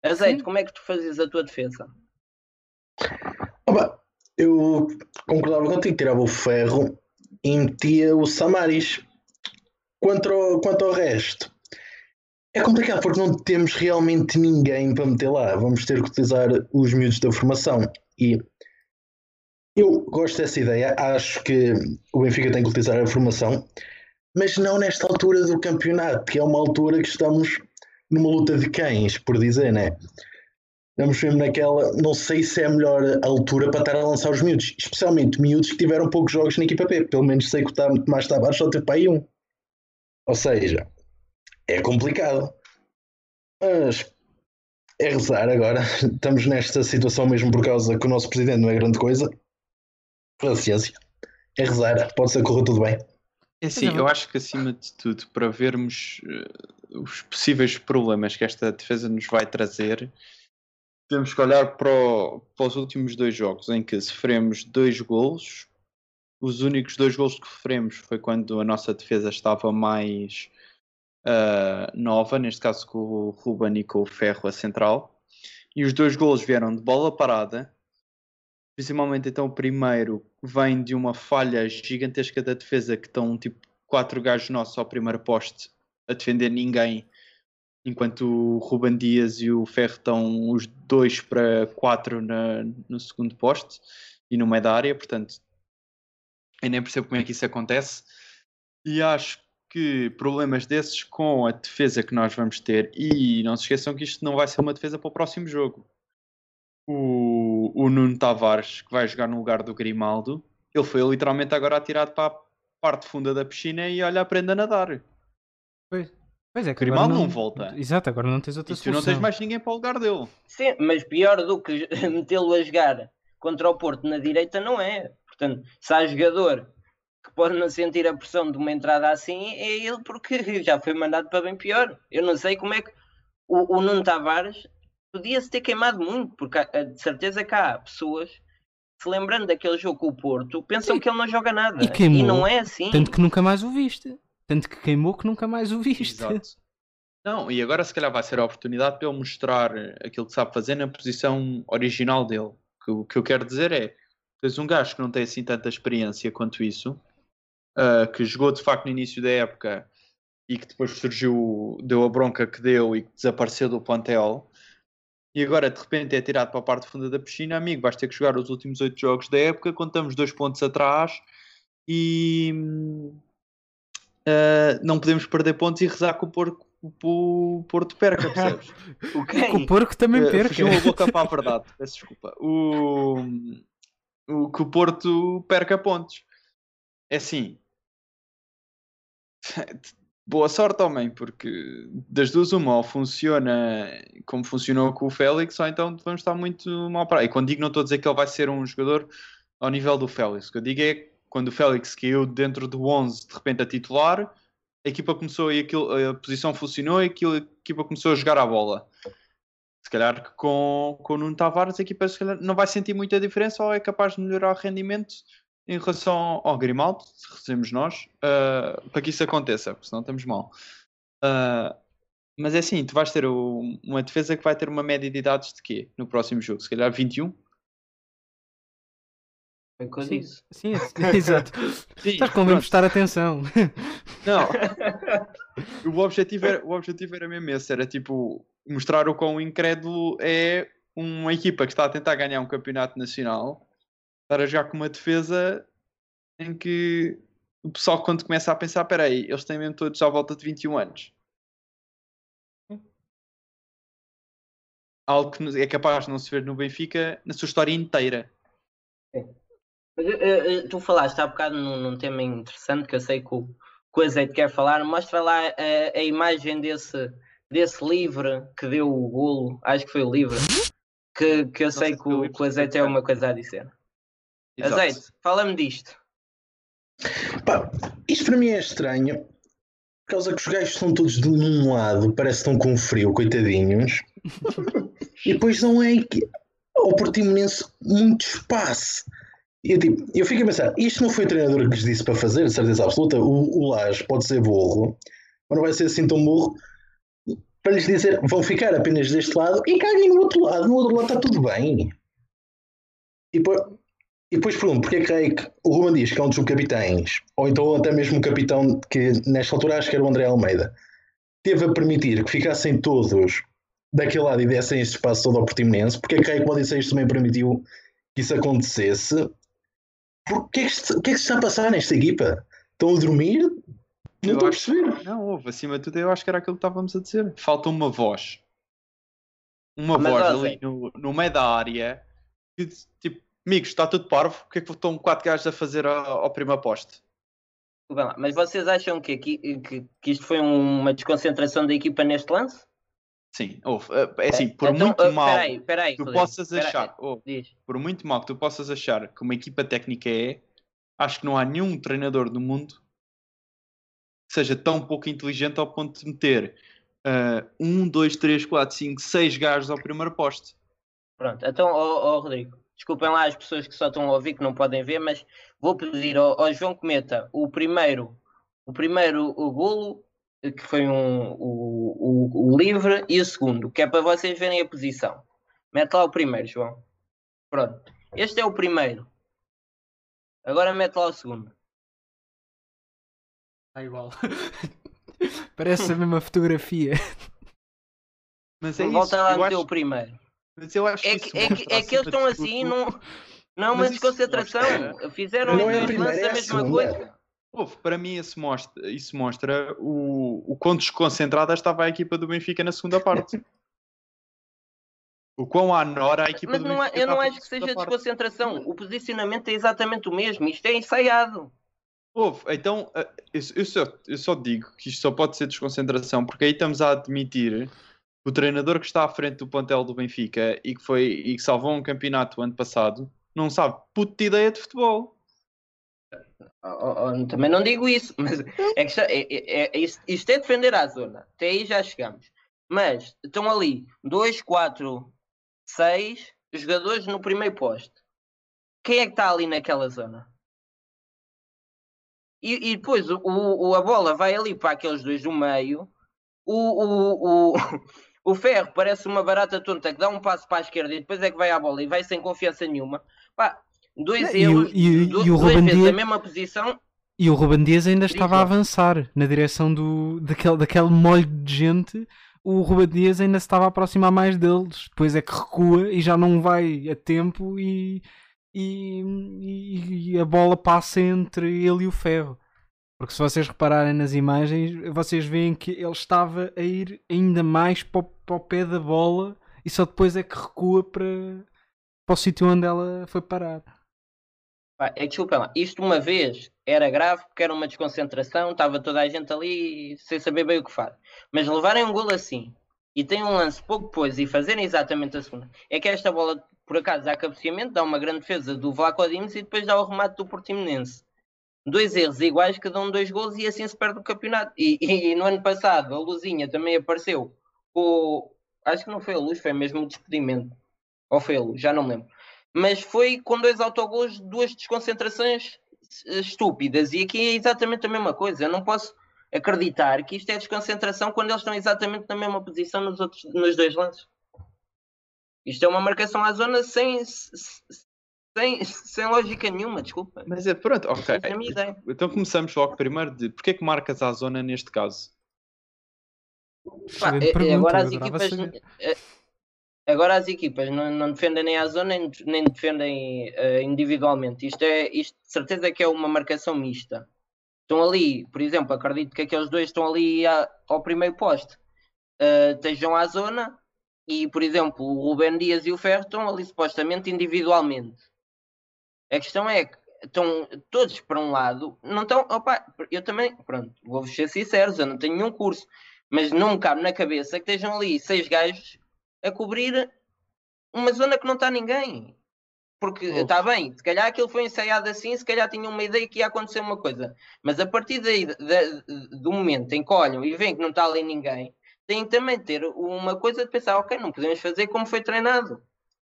Azeite, Sim. como é que tu fazias a tua defesa? Opa, eu concordava contigo, tirava o ferro e metia o Samaris. Quanto ao, quanto ao resto, é complicado porque não temos realmente ninguém para meter lá. Vamos ter que utilizar os miúdos da formação. E eu gosto dessa ideia. Acho que o Benfica tem que utilizar a formação, mas não nesta altura do campeonato, que é uma altura que estamos numa luta de cães, por dizer, né? Estamos mesmo naquela. Não sei se é a melhor altura para estar a lançar os miúdos, especialmente miúdos que tiveram poucos jogos na equipa B. Pelo menos sei que o Tomás Tavares só teve para aí um. Ou seja, é complicado. Mas é rezar agora. <laughs> Estamos nesta situação mesmo por causa que o nosso presidente não é grande coisa. Paciência. É rezar. Pode ser que corra tudo bem. É assim, Mas é eu acho que acima de tudo, para vermos, eh, os possíveis problemas que esta defesa nos vai trazer, temos que olhar para, o, para os últimos dois jogos em que sofremos dois golos. Os únicos dois golos que sofremos foi quando a nossa defesa estava mais uh, nova, neste caso com o Ruben e com o Ferro a central. E os dois golos vieram de bola parada. Principalmente então o primeiro vem de uma falha gigantesca da defesa que estão tipo quatro gajos nossos ao primeiro poste a defender ninguém enquanto o Ruben Dias e o Ferro estão os dois para quatro na, no segundo poste e no meio da área, portanto eu nem percebo como é que isso acontece. E acho que problemas desses com a defesa que nós vamos ter e não se esqueçam que isto não vai ser uma defesa para o próximo jogo o, o Nuno Tavares que vai jogar no lugar do Grimaldo ele foi literalmente agora atirado para a parte funda da piscina e olha aprenda a nadar Pois, pois é, que Grimaldo agora não volta. Exato, agora não tens outra e tu não solução. tens mais ninguém para o lugar dele Sim, mas pior do que <laughs> metê-lo a jogar contra o Porto na direita não é. Portanto, se há jogador que pode não sentir a pressão de uma entrada assim, é ele porque <laughs> já foi mandado para bem pior. Eu não sei como é que o, o Nuno Tavares podia-se ter queimado muito, porque há- de certeza que há pessoas que, se lembrando daquele jogo com o Porto, pensam Sim. que ele não joga nada. E queimou. não é assim. Tanto que nunca mais o viste. Tanto que queimou que nunca mais o viste. Exato. <laughs> Não, e agora se calhar vai ser a oportunidade para ele mostrar aquilo que sabe fazer na posição original dele. Que, o que eu quero dizer é, tens um gajo que não tem assim tanta experiência quanto isso, ah, que jogou de facto no início da época e que depois surgiu, deu a bronca que deu e que desapareceu do plantel, e agora de repente é tirado para a parte funda da piscina, amigo, vais ter que jogar os últimos oito jogos da época, estamos dois pontos atrás e ah, não podemos perder pontos e rezar que o Porto, o Porto perca, percebes? <laughs> O Que o porco também Eh, perca. Fugiu a boca para a verdade, peço desculpa. O, o que o Porto perca pontos. É assim. Boa sorte, homem, porque das duas, uma, ou funciona como funcionou com o Félix, ou então vamos estar muito mal para. E quando digo, não estou a dizer que ele vai ser um jogador ao nível do Félix. O que eu digo é quando o Félix caiu dentro do 11, de repente a titular, a equipa começou e aquilo, a posição funcionou e aquilo, a equipa começou a jogar a bola se calhar que com, com o Nuno Tavares a equipa calhar, não vai sentir muita diferença ou é capaz de melhorar o rendimento em relação ao Grimaldo, se recebemos nós, ah, para que isso aconteça, porque senão estamos mal. Ah, mas é assim, tu vais ter o- uma defesa que vai ter uma média de idades de quê no próximo jogo? Se calhar 21? Foi o que eu Sim, é- <laughs> exato. Sim, Estás convém prestar atenção. Não. <laughs> o, objetivo era, o objetivo era mesmo esse, era tipo mostrar o quão incrédulo é uma equipa que está a tentar ganhar um campeonato nacional estar a jogar com uma defesa em que o pessoal quando começa a pensar, peraí, eles têm mesmo todos à volta de 21 anos. Algo que é capaz de não se ver no Benfica na sua história inteira. Eh, tu falaste há bocado num, num tema interessante que eu sei que o, que o Azeite quer falar. Mostra lá a, a imagem desse, desse livre que deu o golo. Acho que foi o livre. Que, que eu sei sei se que o que o Azeite o uma coisa a dizer. Exato. Azeite, fala-me disto. Pá, isto para mim é estranho. Por causa que os gajos estão todos de um lado, parece que estão com frio, coitadinhos. <laughs> e depois não é que ao Portimonense muito espaço. E eu, tipo, eu fico a pensar, isto não foi o treinador que lhes disse para fazer, de certeza absoluta. O, o Lage pode ser burro, mas não vai ser assim tão burro para lhes dizer vão ficar apenas deste lado e caguem no outro lado. No outro lado está tudo bem. E depois, e depois pergunto, porque é que, é que o Ruben diz que é um dos capitães, ou então até mesmo o capitão que nesta altura acho que era o André Almeida, teve a permitir que ficassem todos daquele lado e dessem este espaço todo ao Portimonense, porque é que o Odisseias também permitiu que isso acontecesse? O que, é que se- o que é que se está a passar nesta equipa? Estão a dormir? Não Eu estou a perceber. Não, houve, acima de tudo, eu acho que era aquilo que estávamos a dizer. Falta uma voz. Uma Mas, voz ali no, no meio da área. Que, tipo, amigos, está tudo parvo. O que é que estão quatro gajos a fazer ao, ao primeiro poste? Lá. Mas vocês acham que, aqui, que, que isto foi uma desconcentração da equipa neste lance? Sim, houve. É assim, por Então, muito ah, mal Peraí, peraí. que tu Rodrigo, possas peraí. achar. Diz. por muito mal que tu possas achar que uma equipa técnica é, acho que não há nenhum treinador do mundo que seja tão pouco inteligente ao ponto de meter uh, um, dois, três, quatro, cinco, seis gajos ao primeiro poste. Pronto, então, ó, ó, Rodrigo, desculpem lá as pessoas que só estão a ouvir que não podem ver, mas vou pedir ao, ao João que meta o primeiro, o primeiro o golo, que foi um, o, o, o livre, e o segundo, que é para vocês verem a posição. Mete lá o primeiro, João. Pronto. Este é o primeiro. Agora mete lá o segundo. Está igual. <laughs> Parece a mesma fotografia. Mas é Volta isso, lá a eu meter acho, o primeiro. Mas eu acho É isso que, é que, é que eles estão assim, não, não uma Mas isso desconcentração. mostra- Fizeram Não em é a primeira, lances é a mesma segunda. coisa. Ouve, para mim isso mostra, isso mostra o, o quão desconcentrada estava a equipa do Benfica na segunda parte. o quão à nora a equipa Mas do não, Benfica eu não acho que seja parte. desconcentração. O posicionamento é exatamente o mesmo. Isto é ensaiado. Ouve, então eh, eu, eu só, eu só digo que isto só pode ser desconcentração porque aí estamos a admitir que o treinador que está à frente do plantel do Benfica e que, foi, e que salvou um campeonato ano passado não sabe puta ideia de futebol. Oh, oh, oh, também não digo isso, <laughs> mas é que está- é- é- é- isto, isto é defender a zona. Até aí já chegamos. Mas estão ali 2, 4, 6 jogadores no primeiro poste. Quem é que está ali naquela zona? E, e depois o, o- a bola vai ali para aqueles dois do meio. O, o, o, <laughs> o ferro parece uma barata tonta que dá um passo para a esquerda e depois é que vai à bola e vai sem confiança nenhuma. Pá, dois E erros, e- du- e o duas Ruben Dias- a mesma posição E o Ruben Dias ainda estava a avançar na direção do, daquele, daquele molho de gente. O Ruben Dias ainda se estava a aproximar mais deles. Depois é que recua e já não vai a tempo e, e, e- e a bola passa entre ele e o ferro. Porque se vocês repararem nas imagens, vocês veem que ele estava a ir ainda mais para o, para o pé da bola e só depois é que recua para, para o sítio onde ela foi parar. Que desculpa lá, isto uma vez era grave porque era uma desconcentração, estava toda a gente ali sem saber bem o que faz. Mas levarem um golo assim e tem um lance pouco depois e fazerem exatamente a segunda, é que esta bola, por acaso, dá cabeceamento, dá uma grande defesa do Vlaco Dimos e depois dá o remate do Portimonense. Dois erros iguais que dão dois gols e assim se perde o campeonato. E, e- e no ano passado a Luzinha também apareceu com. Acho que não foi a luz, foi mesmo o despedimento. Ou foi a luz, já não me lembro mas foi com dois autogols, duas desconcentrações estúpidas. E aqui é exatamente a mesma coisa. Eu não posso acreditar que isto é desconcentração quando eles estão exatamente na mesma posição nos, outros, nos dois lances. Isto é uma marcação à zona sem, sem, sem lógica nenhuma, desculpa. Mas é pronto, ok. É a minha ideia. Então começamos logo primeiro de porque é que marcas à zona neste caso? Pá, Excelente eh, pergunta, agora as equipas. eh, Agora as equipas não, não defendem nem à zona nem, nem defendem eh, individualmente. Isto é, isto de certeza que é uma marcação mista. Estão ali, por exemplo, acredito que aqueles dois estão ali a- ao primeiro poste. Eh, estejam à zona e, por exemplo, o Rubén Dias e o Ferro estão ali supostamente individualmente. A questão é que estão todos para um lado, não estão. Opa, eu também, pronto, vou-vos ser sinceros, eu não tenho nenhum curso, mas não me cabe na cabeça que estejam ali seis gajos a cobrir uma zona que não está ninguém. Porque está bem, se calhar aquilo foi ensaiado assim, se calhar tinham uma ideia que ia acontecer uma coisa. Mas a partir daí, da- da- do momento em que olham e veem que não está ali ninguém, têm também ter uma coisa de pensar, ok, não podemos fazer como foi treinado.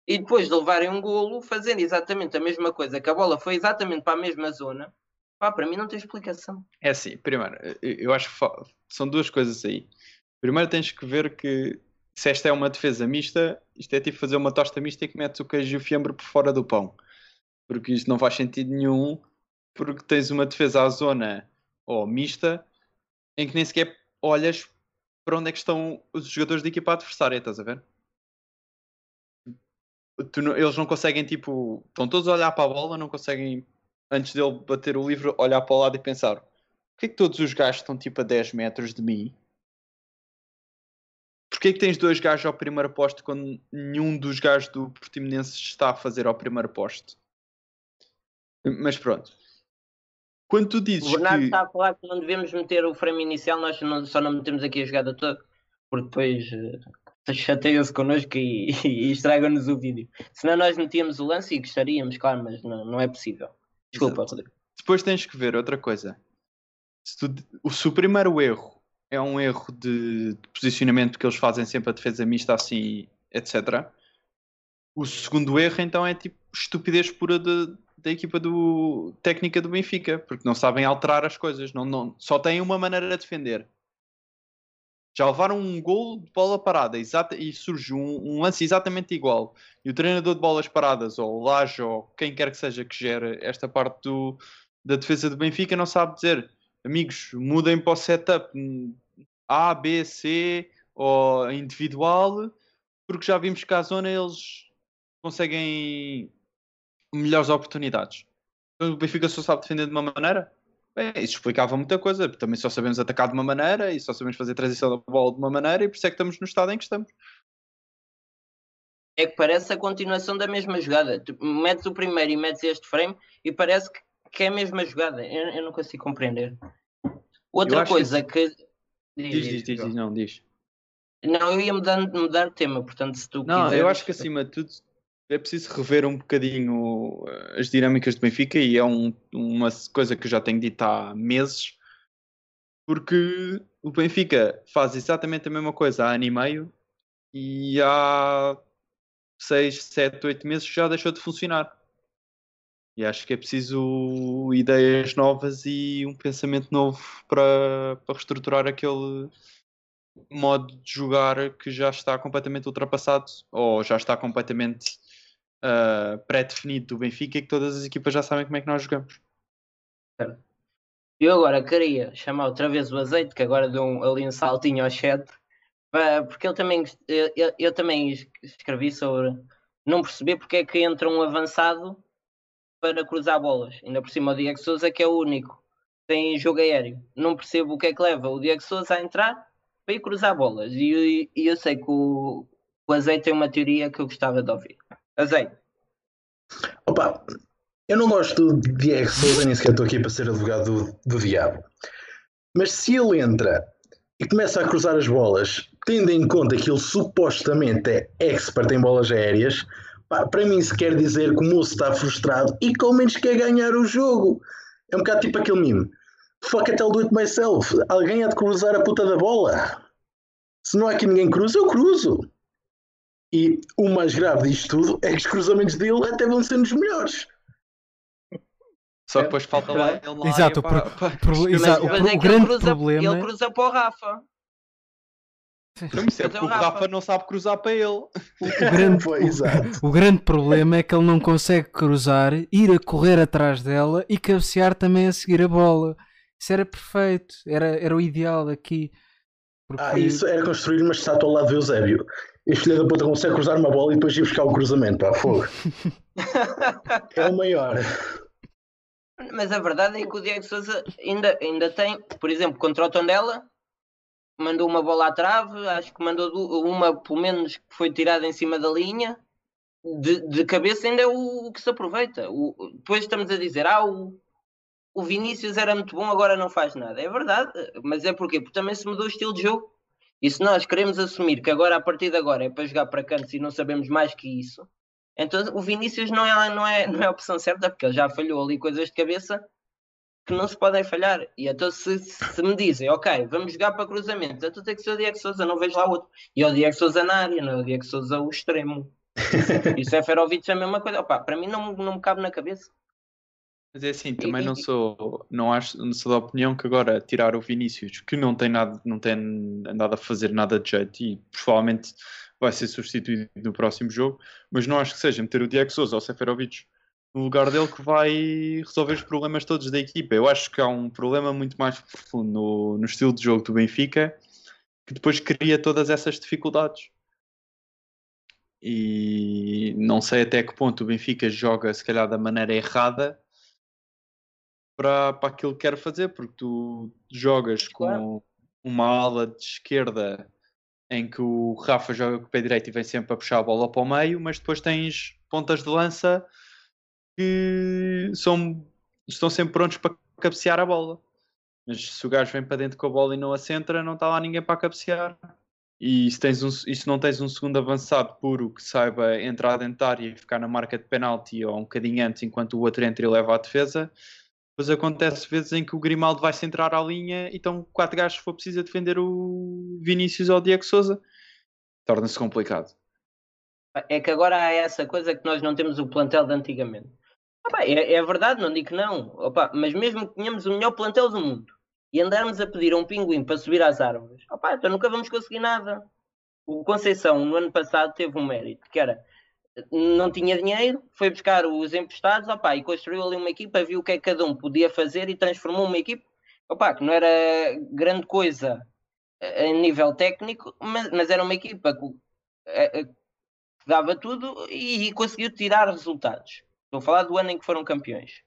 E depois de levarem um golo, fazendo exatamente a mesma coisa, que a bola foi exatamente para a mesma zona, pá, para mim não tem explicação. É assim, primeiro, eu acho que são duas coisas aí. Primeiro tens que ver que se esta é uma defesa mista, isto é tipo fazer uma tosta mista e que metes o queijo e o fiambre por fora do pão. Porque isto não faz sentido nenhum, porque tens uma defesa à zona ou mista em que nem sequer olhas para onde é que estão os jogadores da equipa adversária, estás a ver? Não- eles não conseguem, tipo, estão todos a olhar para a bola, não conseguem, antes dele bater o livro, olhar para o lado e pensar: porquê que todos os gajos estão tipo a 10 metros de mim? Porquê que tens dois gajos ao primeiro poste quando nenhum dos gajos do Portimonense está a fazer ao primeiro poste? Mas pronto. Quando tu dizes O Bernardo que. está a falar que não devemos meter o frame inicial, nós não- só não metemos aqui a jogada toda, porque depois <laughs> chateia-se connosco e, e estraga-nos o vídeo. Senão nós metíamos o lance e gostaríamos, claro, mas não, não é possível. Desculpa, Exato. Rodrigo. Depois tens que ver outra coisa. Se, tu- o- se o primeiro erro é um erro de, de posicionamento que eles fazem sempre a defesa mista assim, etc. O segundo erro então é tipo estupidez pura de, da equipa do, técnica do Benfica, porque não sabem alterar as coisas, não, não, só têm uma maneira de defender. Já levaram um gol de bola parada exata, e surge um, um, lance exatamente igual. E o treinador de bolas paradas, ou o Laje, ou quem quer que seja que gere esta parte do, da defesa do Benfica, não sabe dizer amigos, mudem para o setup A, B, C ou individual, porque já vimos que à zona eles conseguem melhores oportunidades. Então, o Benfica só sabe defender de uma maneira? Bem, isso explicava muita coisa. Também só sabemos atacar de uma maneira e só sabemos fazer transição da bola de uma maneira e por isso é que estamos no estado em que estamos. É que parece a continuação da mesma jogada. Tu metes o primeiro e metes este frame e parece que, que é a mesma jogada. Eu, eu não consigo compreender. Outra coisa que... que... Diz, diz, diz, diz, não, diz. Não, eu ia mudar, mudar de tema, portanto, se tu Não, quiseres... eu acho que acima de tudo é preciso rever um bocadinho eh, as dinâmicas do Benfica e é um, uma coisa que eu já tenho dito há meses, porque o Benfica faz exatamente a mesma coisa há ano e meio e há 6, 7, 8 meses já deixou de funcionar. E acho que é preciso ideias novas e um pensamento novo para, para reestruturar aquele modo de jogar que já está completamente ultrapassado ou já está completamente uh, pré-definido do Benfica e que todas as equipas já sabem como é que nós jogamos. Eu agora queria chamar outra vez o azeite, que agora deu um, ali um saltinho ao chat, porque ele também, eu, eu, também escrevi sobre não perceber porque é que entra um avançado para cruzar bolas. Ainda por cima o Diego Souza que é o único tem jogo aéreo. Não percebo o que é que leva o Diego Souza a entrar para ir cruzar bolas. E, e eu sei que o, o Azeite tem uma teoria que eu gostava de ouvir. Azeite. Opa, eu não gosto de Diego Souza, nem sequer estou aqui para ser advogado do, do diabo. Mas se ele entra e começa a cruzar as bolas, tendo em conta que ele supostamente é expert em bolas aéreas, pá, para mim se quer dizer que o moço está frustrado e que ao menos quer ganhar o jogo. É um bocado tipo aquele meme. Fuck it, I'll do it myself. Alguém há de cruzar a puta da bola. Se não há aqui ninguém cruza, eu cruzo. E o mais grave disto tudo é que os cruzamentos dele até vão ser os melhores. Só que depois falta lá ele lá Exato, para, para, pro, exato, mas, é o, grande cruza, problema ele cruza para o Rafa. Não, isso é porque o Rafa não sabe cruzar para ele. O, grande, <laughs> Foi, exato. o, o grande problema é que ele não consegue cruzar, ir a correr atrás dela e cabecear também a seguir a bola. Isso era perfeito, era, era o ideal aqui. Porque... Ah, isso era construir uma estátua ao lado de Eusébio. Este filho da puta consegue cruzar uma bola e depois ir buscar o cruzamento, pá, fogo. <laughs> é o maior. Mas a verdade é que o Diego Souza ainda, ainda tem, por exemplo, contra o Tondela, mandou uma bola à trave, acho que mandou uma, pelo menos, que foi tirada em cima da linha. De, de cabeça ainda é o, o que se aproveita. O, depois estamos a dizer, ah, o, o Vinícius era muito bom, agora não faz nada. É verdade, mas é porquê? Porque também se mudou o estilo de jogo. E se nós queremos assumir que agora, a partir de agora, é para jogar para cantos e não sabemos mais que isso, então o Vinícius não é, não é, não é a opção certa, porque ele já falhou ali coisas de cabeça que não se podem falhar. E então se, se me dizem, ok, vamos jogar para cruzamentos, então tem que ser o Diego Souza, não vejo lá outro. E é o Diego Souza na área, não é o Diego Souza o extremo. e o Seferovic é a mesma coisa. Opa, para mim não, não me cabe na cabeça. Mas é assim, também não sou, não acho, não sou da opinião que agora tirar o Vinícius, que não tem nada, não tem andado a fazer nada de jeito e provavelmente vai ser substituído no próximo jogo, mas não acho que seja meter o Diego Souza ou o Seferovic no lugar dele que vai resolver os problemas todos da equipa. Eu acho que há um problema muito mais profundo no, no estilo de jogo do Benfica que depois cria todas essas dificuldades. E não sei até que ponto o Benfica joga, se calhar, da maneira errada para, para aquilo que quer fazer, porque tu jogas com uma ala de esquerda em que o Rafa joga com o pé direito e vem sempre a puxar a bola para o meio, mas depois tens pontas de lança que são, estão sempre prontos para cabecear a bola. Mas se o gajo vem para dentro com a bola e não a centra, não está lá ninguém para cabecear. E se, tens um, e se não tens um segundo avançado puro que saiba entrar dentro da área e ficar na marca de penalti ou um bocadinho antes enquanto o outro entra e leva a defesa, Depois acontece vezes em que o Grimaldo vai centrar à linha e estão quatro gajos se for preciso defender o Vinícius ou o Diego Souza. Torna-se complicado. É que agora há essa coisa que nós não temos o plantel de antigamente. Opa, é, é, verdade, não digo que não. Opa, mas mesmo que tenhamos o melhor plantel do mundo e andarmos a pedir a um pinguim para subir às árvores, opa, então nunca vamos conseguir nada. O Conceição, no ano passado, teve um mérito, que era não tinha dinheiro, foi buscar os emprestados opa, e construiu ali uma equipa, viu o que é que cada um podia fazer e transformou uma equipa opa, que não era grande coisa a nível técnico, mas, mas era uma equipa que, que dava tudo e, e, conseguiu tirar resultados. Estou a falar do ano em que foram campeões.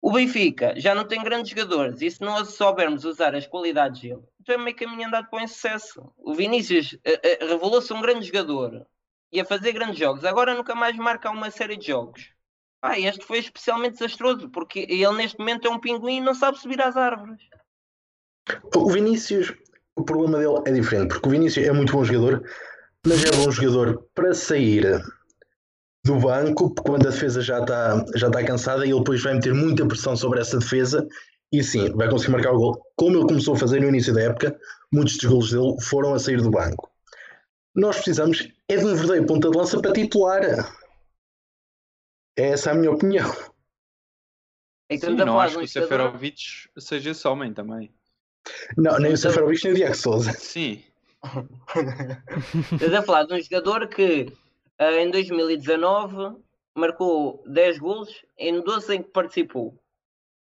O Benfica já não tem grandes jogadores e se nós soubermos usar as qualidades dele, então é meio caminho andado para o sucesso. O Vinícius revelou-se um grande jogador e a fazer grandes jogos. Agora nunca mais marca uma série de jogos. Ah, este foi especialmente desastroso, porque ele neste momento é um pinguim e não sabe subir às árvores. O Vinícius, o problema dele é diferente, porque o Vinícius é muito bom jogador, mas é bom jogador para sair do banco, quando a defesa já está já está cansada e ele depois vai meter muita pressão sobre essa defesa e sim, vai conseguir marcar o gol. Como ele começou a fazer no início da época, muitos dos golos dele foram a sair do banco. Nós precisamos é de um verdadeiro ponta de lança para titular. É essa a minha opinião. Sim, não acho que o Seferovic seja esse homem também. Não, nem o Seferovic nem o Diego Souza. Sim. <laughs> Estás a falar de um jogador que uh, em 2019 marcou 10 gols em 12 em que participou.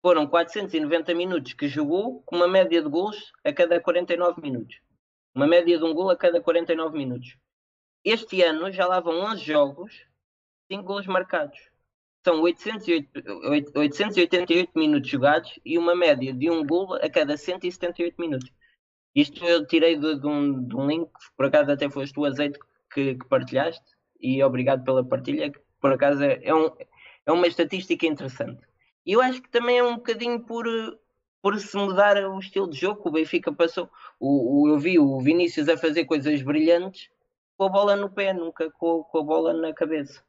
Foram 490 minutos que jogou, com uma média de gols a cada 49 minutos. Uma média de um gol a cada 49 minutos. Este ano já lá vão 11 jogos, 5 gols marcados. São 808, 888 minutos jogados e uma média de um gol a cada 178 minutos. Isto eu tirei de, de, um, de um, link, por acaso até foste o azeite que, que, partilhaste, e obrigado pela partilha, que por acaso é, é, um, é uma estatística interessante. E eu acho que também é um bocadinho por, por se mudar o estilo de jogo que o Benfica passou. O, o, eu vi o Vinícius a fazer coisas brilhantes com a bola no pé, nunca com, com a bola na cabeça.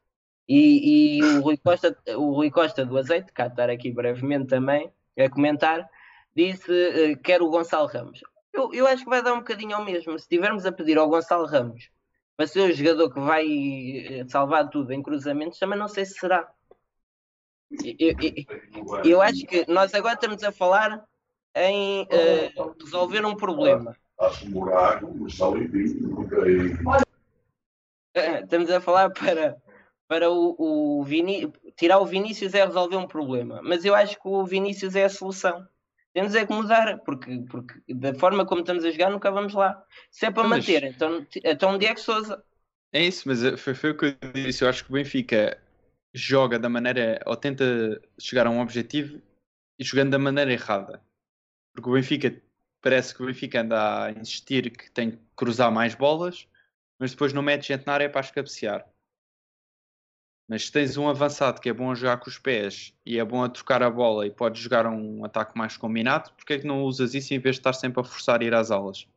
E, e, o, Rui Costa, o Rui Costa do Azeite, cá estar aqui brevemente também a comentar, disse uh, quer o Gonçalo Ramos. Eu, eu acho que vai dar um bocadinho ao mesmo. Se tivermos a pedir ao Gonçalo Ramos para ser o jogador que vai eh, salvar tudo em cruzamentos, também não sei se será. Eu, eu, eu, acho que nós agora estamos a falar em uh, resolver um problema. Estamos a falar para, para o, o Viní tirar o Vinícius é resolver um problema, mas eu acho que o Vinícius é a solução. Temos é que mudar, porque, porque da forma como estamos a jogar nunca vamos lá. Se é para mas... manter, então, então Diego Souza. É isso, mas eh, foi, foi o que eu disse. Eu acho que o Benfica joga da maneira, ou tenta chegar a um objetivo e jogando da maneira errada. Porque o Benfica, parece que o Benfica anda a insistir que tem que cruzar mais bolas, mas depois não mete gente na área para escabecear. Mas se tens um avançado que é bom a jogar com os pés e é bom a trocar a bola e pode jogar um ataque mais combinado, porque é que não usas isso em vez de estar sempre a forçar a ir às aulas?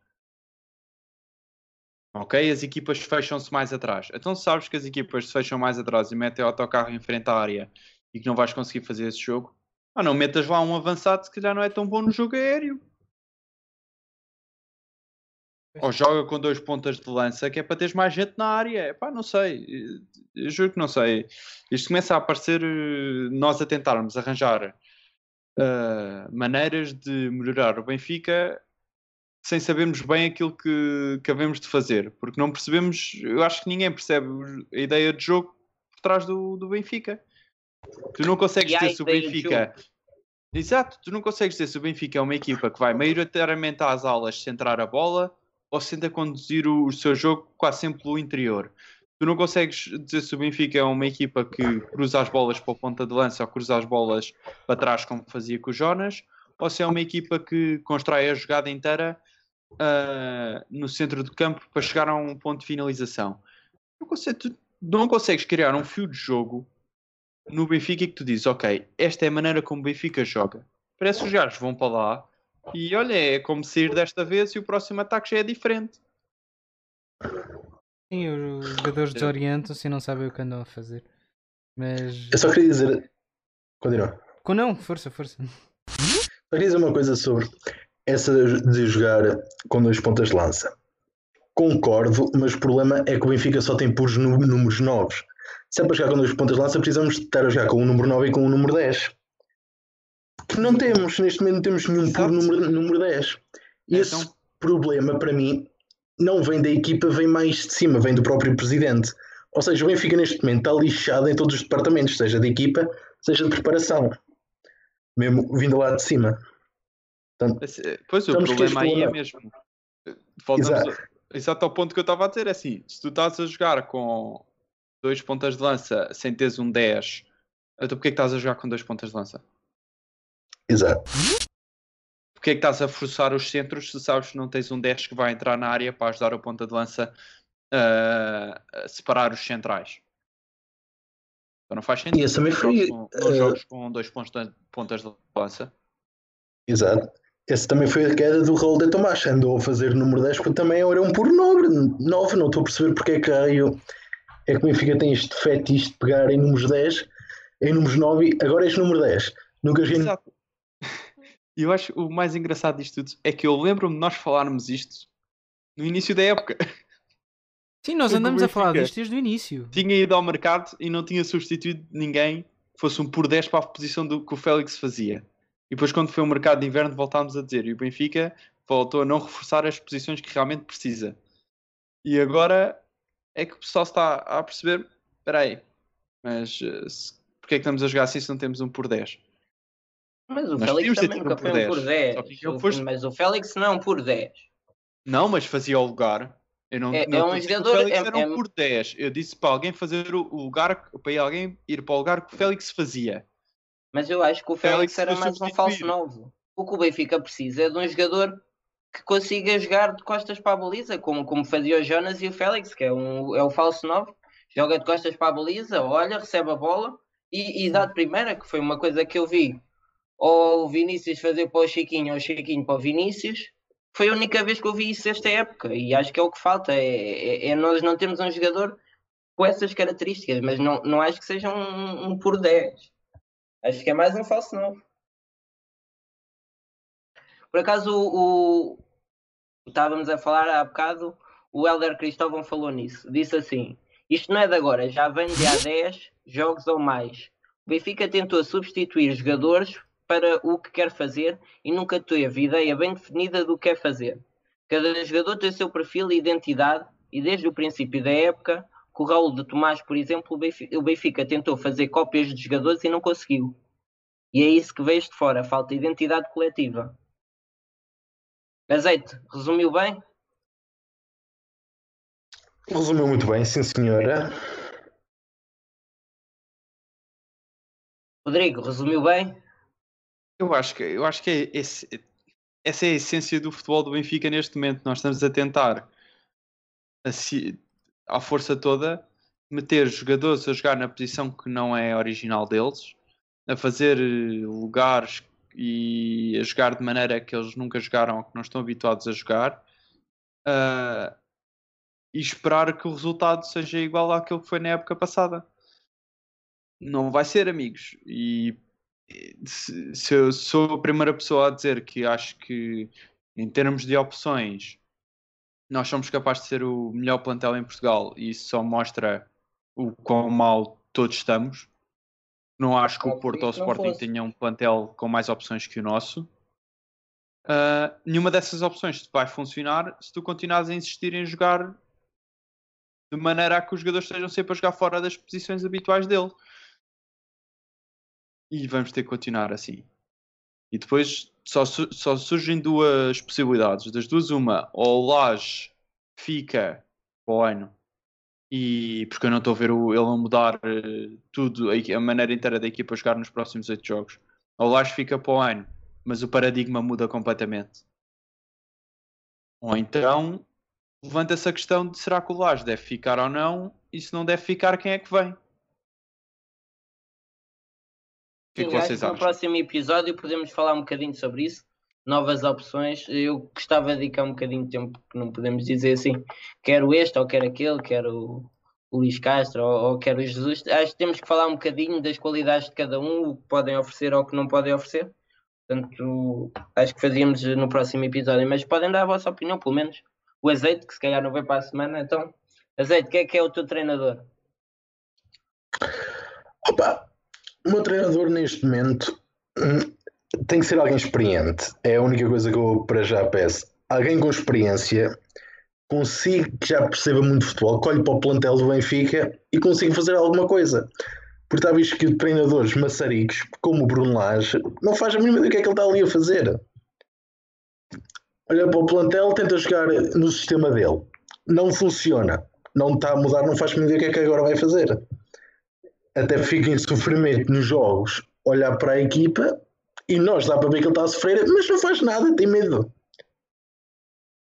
Ok? As equipas fecham-se mais atrás. Então sabes que as equipas se fecham mais atrás e metem o autocarro em frente à área e que não vais conseguir fazer esse jogo. Ah, não metas lá um avançado que se calhar não é tão bom no jogo aéreo. Ou joga com dois pontas de lança que é para teres mais gente na área. Pá, não sei. Eu juro que não sei. Isto começa a aparecer eh, nós a tentarmos arranjar uh, maneiras de melhorar o Benfica sem sabermos bem aquilo que, que havemos de fazer, porque não percebemos, eu acho que ninguém percebe a ideia de jogo por trás do, do Benfica. Tu não consegues ter se o Benfica. Exato, tu não consegues ter se o Benfica é uma equipa que vai maioritariamente às aulas centrar a bola ou se tenta conduzir o, o seu jogo quase sempre pelo interior. Tu não consegues dizer se o Benfica é uma equipa que cruza as bolas para a ponta de lança ou cruza as bolas para trás, como fazia com o Jonas, ou se é uma equipa que constrói a jogada inteira uh, no centro do campo para chegar a um ponto de finalização. Não consegues, tu não consegues criar um fio de jogo no Benfica que tu dizes, ok, esta é a maneira como o Benfica joga. Parece que os gajos vão para lá e olha, é como sair desta vez e o próximo ataque já é diferente. Sim, os jogadores desorientam-se e não sabem o que andam a fazer. Mas. Eu só queria dizer. Continua. Com não, força, força. Para dizer uma coisa sobre essa de jogar com dois pontas de lança. Concordo, mas o problema é que o Benfica só tem puros nú- números novos. Se é para jogar com dois pontas de lança, precisamos estar a jogar com o número 9 e com o número 10. Que não temos, neste momento não temos nenhum puro Exato. número, número 10. E esse Então- problema, para mim, não vem da equipa, vem mais de cima, vem do próprio presidente. Ou seja, o Benfica neste momento está lixado em todos os departamentos, seja de equipa, seja de preparação. Mesmo vindo lá de cima. Portanto, Esse- Pois o problema aí é mesmo. Voltamos Exato. a- exato ao ponto que eu estava a dizer. É assim, se tu estás a jogar com dois pontas de lança sem teres um 10, então porquê é que estás a jogar com dois pontas de lança? exato. Porquê é que estás a forçar os centros se sabes que não tens um 10 que vai entrar na área para ajudar o ponta de lança ah, a separar os centrais? Então não faz sentido. esse também Não foi, jogas com- Não eh, jogos com dois pontas, pontas de lança. Exato. Esse também foi a queda do Raul de Tomás. Andou a fazer número 10 porque também era um puro nobre. 9, não estou a perceber porque é que raio é que o Benfica tem este fetiche de pegar em números 10, em números 9, e agora este número 10. Nunca joguei. Exato. E eu acho o mais engraçado disto tudo é que eu lembro-me de nós falarmos isto no início da época. <laughs> Sim, nós Porque andamos a falar disto desde o início. Tinha ido ao mercado e não tinha substituído ninguém que fosse um por 10 para a posição do que o Félix fazia. E depois, quando foi o mercado de inverno, voltámos a dizer. E o Benfica voltou a não reforçar as posições que realmente precisa. E agora é que o pessoal está a perceber: espera aí, mas eh, se, porque é que estamos a jogar assim se não temos um por 10? Mas o Nós Félix também nunca um foi um por 10. 10. Só que aquilo O- foste- Mas o Félix não é um por 10. Não, mas fazia o lugar. Eu não, É- não é um jogador- O Félix é- era um é- por 10. Eu disse para alguém fazer o lugar, para alguém ir para o lugar que o Félix fazia. Mas eu acho que o Félix, era mais um falso novo. O que o Benfica precisa é de um jogador que consiga jogar de costas para a baliza, como, como fazia o Jonas e o Félix, que é, um, é o falso novo. Joga de costas para a baliza, olha, recebe a bola e, e dá de primeira, que foi uma coisa que eu vi. Ou o Vinícius fazer para o Chiquinho, ou o Chiquinho para o Vinícius. Foi a única vez que eu vi isso esta época e acho que é o que falta. É, é- é nós não temos um jogador com essas características, mas não, não acho que seja um, um por 10. Acho que é mais um falso novo. Por acaso, o, o- estávamos a falar há bocado, o Helder Cristóvão falou nisso. Disse assim: Isto não é de agora, já vem de há 10 jogos ou mais. O Benfica tentou substituir jogadores para o que quer fazer e nunca teve ideia bem definida do que quer fazer. Cada jogador tem o seu perfil e identidade, e desde o princípio da época, com o Raul de Tomás, por exemplo, o Benfica, o Benfica tentou fazer cópias de jogadores e não conseguiu. E é isso que veio de fora, falta de identidade coletiva. Azeite, resumiu bem? Resumiu muito bem, sim senhora. Rodrigo, resumiu bem? Eu acho que, eu acho que é esse- essa é a essência do futebol do Benfica neste momento. Nós estamos a tentar, assim, à força toda, meter jogadores a jogar na posição que não é original deles, a fazer eh, lugares e a jogar de maneira que eles nunca jogaram ou que não estão habituados a jogar. ah, e esperar que o resultado seja igual àquele que foi na época passada. Não vai ser, amigos. E se, se eu sou a primeira pessoa a dizer que acho que em termos de opções nós somos capazes de ser o melhor plantel em Portugal e isso só mostra o quão mal todos estamos. Não acho que o Porto ou o Sporting tenham um plantel com mais opções que o nosso. Ah, nenhuma dessas opções vai funcionar se tu continuares a insistir em jogar de maneira a que os jogadores estejam sempre a jogar fora das posições habituais dele. E vamos ter que continuar assim. E depois só, só surgem duas possibilidades. Das duas, uma, ou o Laje fica para o ano, e porque eu não estou a ver o, ele a mudar eh, tudo, a, a maneira inteira da equipa jogar nos próximos oito jogos. O Laje fica para o ano, mas o paradigma muda completamente. Ou então levanta-se a questão de será que o Laje deve ficar ou não, e se não deve ficar, quem é que vem? Que é que acho que no acham? próximo episódio podemos falar um bocadinho sobre isso. Novas opções. Eu gostava de dedicar um bocadinho de tempo, que não podemos dizer assim, quero este ou quero aquele, quero o Luís Castro ou, ou quer o Jesus. Acho que temos que falar um bocadinho das qualidades de cada um, o que podem oferecer ou o que não podem oferecer. Portanto, acho que fazíamos no próximo episódio, mas podem dar a vossa opinião, pelo menos. O Azeite, que se calhar não vem para a semana, então, Azeite, quem é que é o teu treinador? Opa, o meu treinador neste momento hum, tem que ser alguém experiente. É a única coisa que eu para já peço. Alguém com experiência, consiga que já perceba muito futebol, colhe para o plantel do Benfica e consiga fazer alguma coisa. Porque está visto que treinadores maçaricos, como o Bruno Lage, não faz a mínima ideia do que é que ele está ali a fazer. Olha para o plantel, tenta jogar no sistema dele. Não funciona. Não está a mudar, não faz a mínima ideia do que é que agora vai fazer. Até fica em sofrimento nos jogos, olhar para a equipa e nós dá para ver que ele está a sofrer, mas não faz nada, tem medo.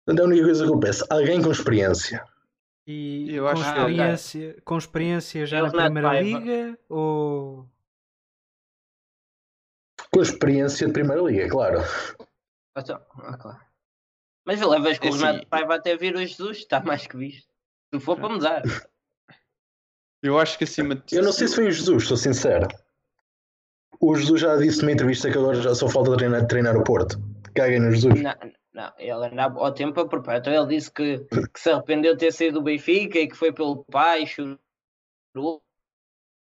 Portanto, é a única coisa que eu peço. Alguém com experiência. E Eu com, acho que- experiência, com experiência já É na Renato Primeira. Liga ou Com experiência de Primeira Liga, claro. Então, ah, claro. Mas levas com É o Renato Paiva até vir o Jesus, está mais que visto. Se for para mudar. Eu acho que acima de Eu não sei se foi o Jesus, estou sincero. O Jesus já disse numa entrevista que agora já só falta treinar, treinar o Porto. Caguem no Jesus. Não, não, ele andava ao tempo a preparar. Então ele disse que, que se arrependeu de ter saído do Benfica e que foi pelo pai, chorou.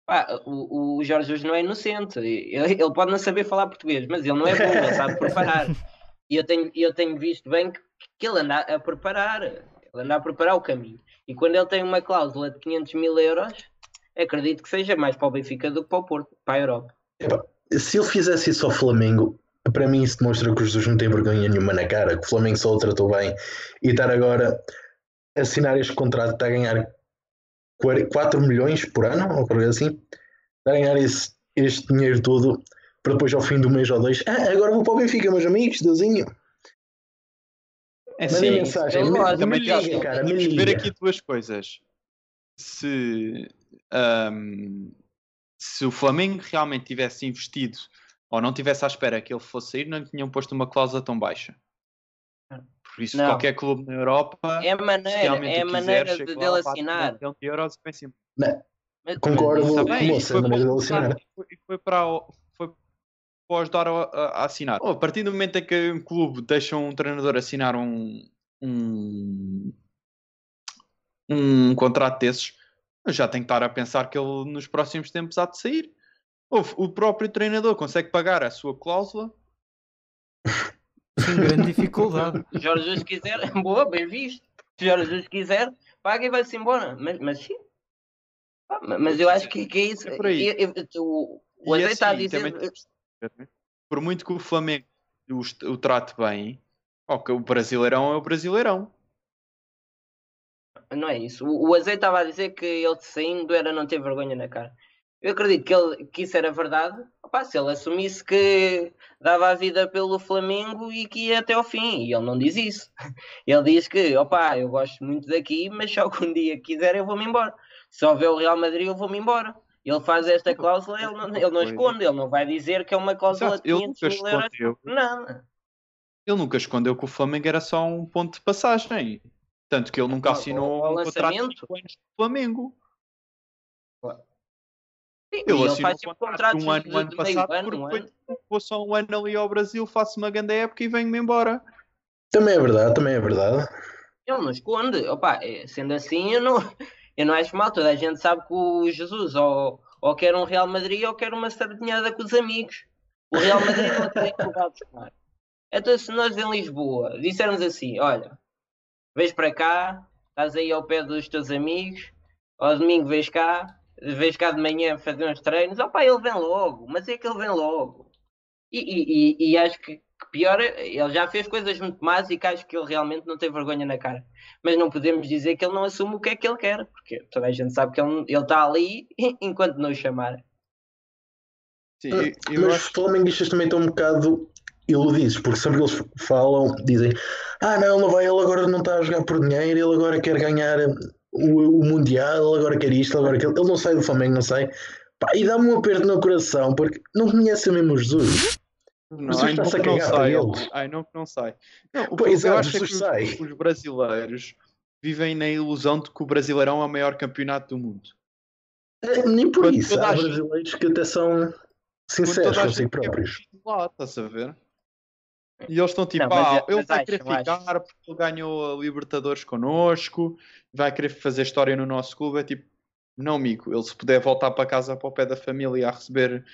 Pá, o, o Jorge Jesus não é inocente. Ele, ele pode não saber falar português, mas ele não é burro, ele sabe preparar. E eu tenho, eu tenho visto bem que, que ele anda a preparar. Ele anda a preparar o caminho. E quando ele tem uma cláusula de 500 mil euros, acredito que seja mais para o Benfica do que para o Porto, para a Europa. Se ele fizesse isso ao Flamengo, para mim isso demonstra que o Jesus não tem vergonha nenhuma na cara, que o Flamengo só o tratou bem e estar agora a assinar este contrato está a ganhar 4 milhões por ano, ou coisa assim, está a ganhar esse, este dinheiro todo para depois ao fim do mês ou dois, ah, agora vou para o Benfica, meus amigos, Deusinho. É Mandem assim, mensagem, me, me também liga, cara, me temos de ver aqui duas coisas. Se, ahm, se o Flamengo realmente tivesse investido ou não tivesse à espera que ele fosse sair, não lhe tinham posto uma cláusula tão baixa. Por isso, Não. qualquer clube na Europa, É maneira, é a maneira quiser, de, dele lá, assinar. um de euros sempre. Mas- Concordo, Tá bem, bem, moça, foi para foi, e foi para, o- para ajudar a, a- assinar. Oh, a partir do momento em que um clube deixa um treinador assinar um, um, um contrato desses, já tem que estar a pensar que ele nos próximos tempos há de sair. Ouve, O próprio treinador consegue pagar a sua cláusula. sem grande dificuldade? Se <laughs> Jorge Jesus quiser, <laughs> boa, bem visto. Se Jorge Jesus quiser, paga e vai-se embora. Mas, mas sim. Ah, ma- Mas eu acho que, que é isso. É por aí. Eu- eu- o o E Azeite está a assim, dizer. também Por muito que o Flamengo o, o trate bem, ok, o Brasileirão é o Brasileirão. Não é isso. O, o Azeite estava a dizer que ele saindo era não ter vergonha na cara. Eu acredito que, ele, que isso era verdade. Opa, se ele assumisse que dava a vida pelo Flamengo e que ia até ao fim. E ele não diz isso. <laughs> Ele diz que, opa, eu gosto muito daqui, mas só que um dia quiser eu vou-me embora. Se houver o Real Madrid, eu vou-me embora. Ele faz esta cláusula, ele não, ele não esconde, ele não vai dizer que é uma cláusula Exato, de Ele 500 nunca mil euros. escondeu. Nada. Ele nunca escondeu que o Flamengo era só um ponto de passagem. Tanto que ele nunca assinou ao um contrato de lançamento? 5 anos com o Flamengo. Sim, Ele e ele assinou um tipo contrato contratos de um ano, de, um ano de passado, ano, porque um ano. Vou só um ano ali ao Brasil, faço uma grande época e venho-me embora. Também é verdade, também é verdade. Ele não esconde. Opa, é, sendo assim, eu não, eu não acho mal. Toda a gente sabe que o Jesus ou, ou quer um Real Madrid ou quer uma sardinhada com os amigos. O Real Madrid não tem que levar buscar. Então, se nós em Lisboa dissermos assim: olha, vês para cá, estás aí ao pé dos teus amigos, ao domingo vês cá, vês cá de manhã fazer uns treinos, opa, ele vem logo, mas é que ele vem logo. E, e, e, e acho que, que pior, ele já fez coisas muito más e que acho que ele realmente não tem vergonha na cara. Mas não podemos dizer que ele não assume o que é que ele quer, porque toda a gente sabe que ele ele está ali <laughs> enquanto não o chamar. Sim, eu, eu Mas acho os flamenguistas também estão um bocado iludidos, porque sempre que eles falam, dizem: Ah, não, ele não vai, ele agora não está a jogar por dinheiro, ele agora quer ganhar o, o Mundial, ele agora quer isto, ele agora quer. Ele não sai do Flamengo, não sai. Pá, e dá-me um aperto no coração, porque não conhece mesmo o Jesus. Não, ai, não que não sai. Ai, não que não sai. Não, o que Pois eu é, acho é que os, os brasileiros vivem na ilusão de que o Brasileirão é o maior campeonato do mundo. É, nem por Quando isso. Há gente- brasileiros que até são sinceros gente quer próprios. ir lá, estás a ver? E eles estão tipo, Não, mas ah, é- ele vai querer eu acho. ficar porque ele ganhou a Libertadores connosco, vai querer fazer história no nosso clube. É tipo, não, amigo, ele se puder voltar para casa para o pé da família a receber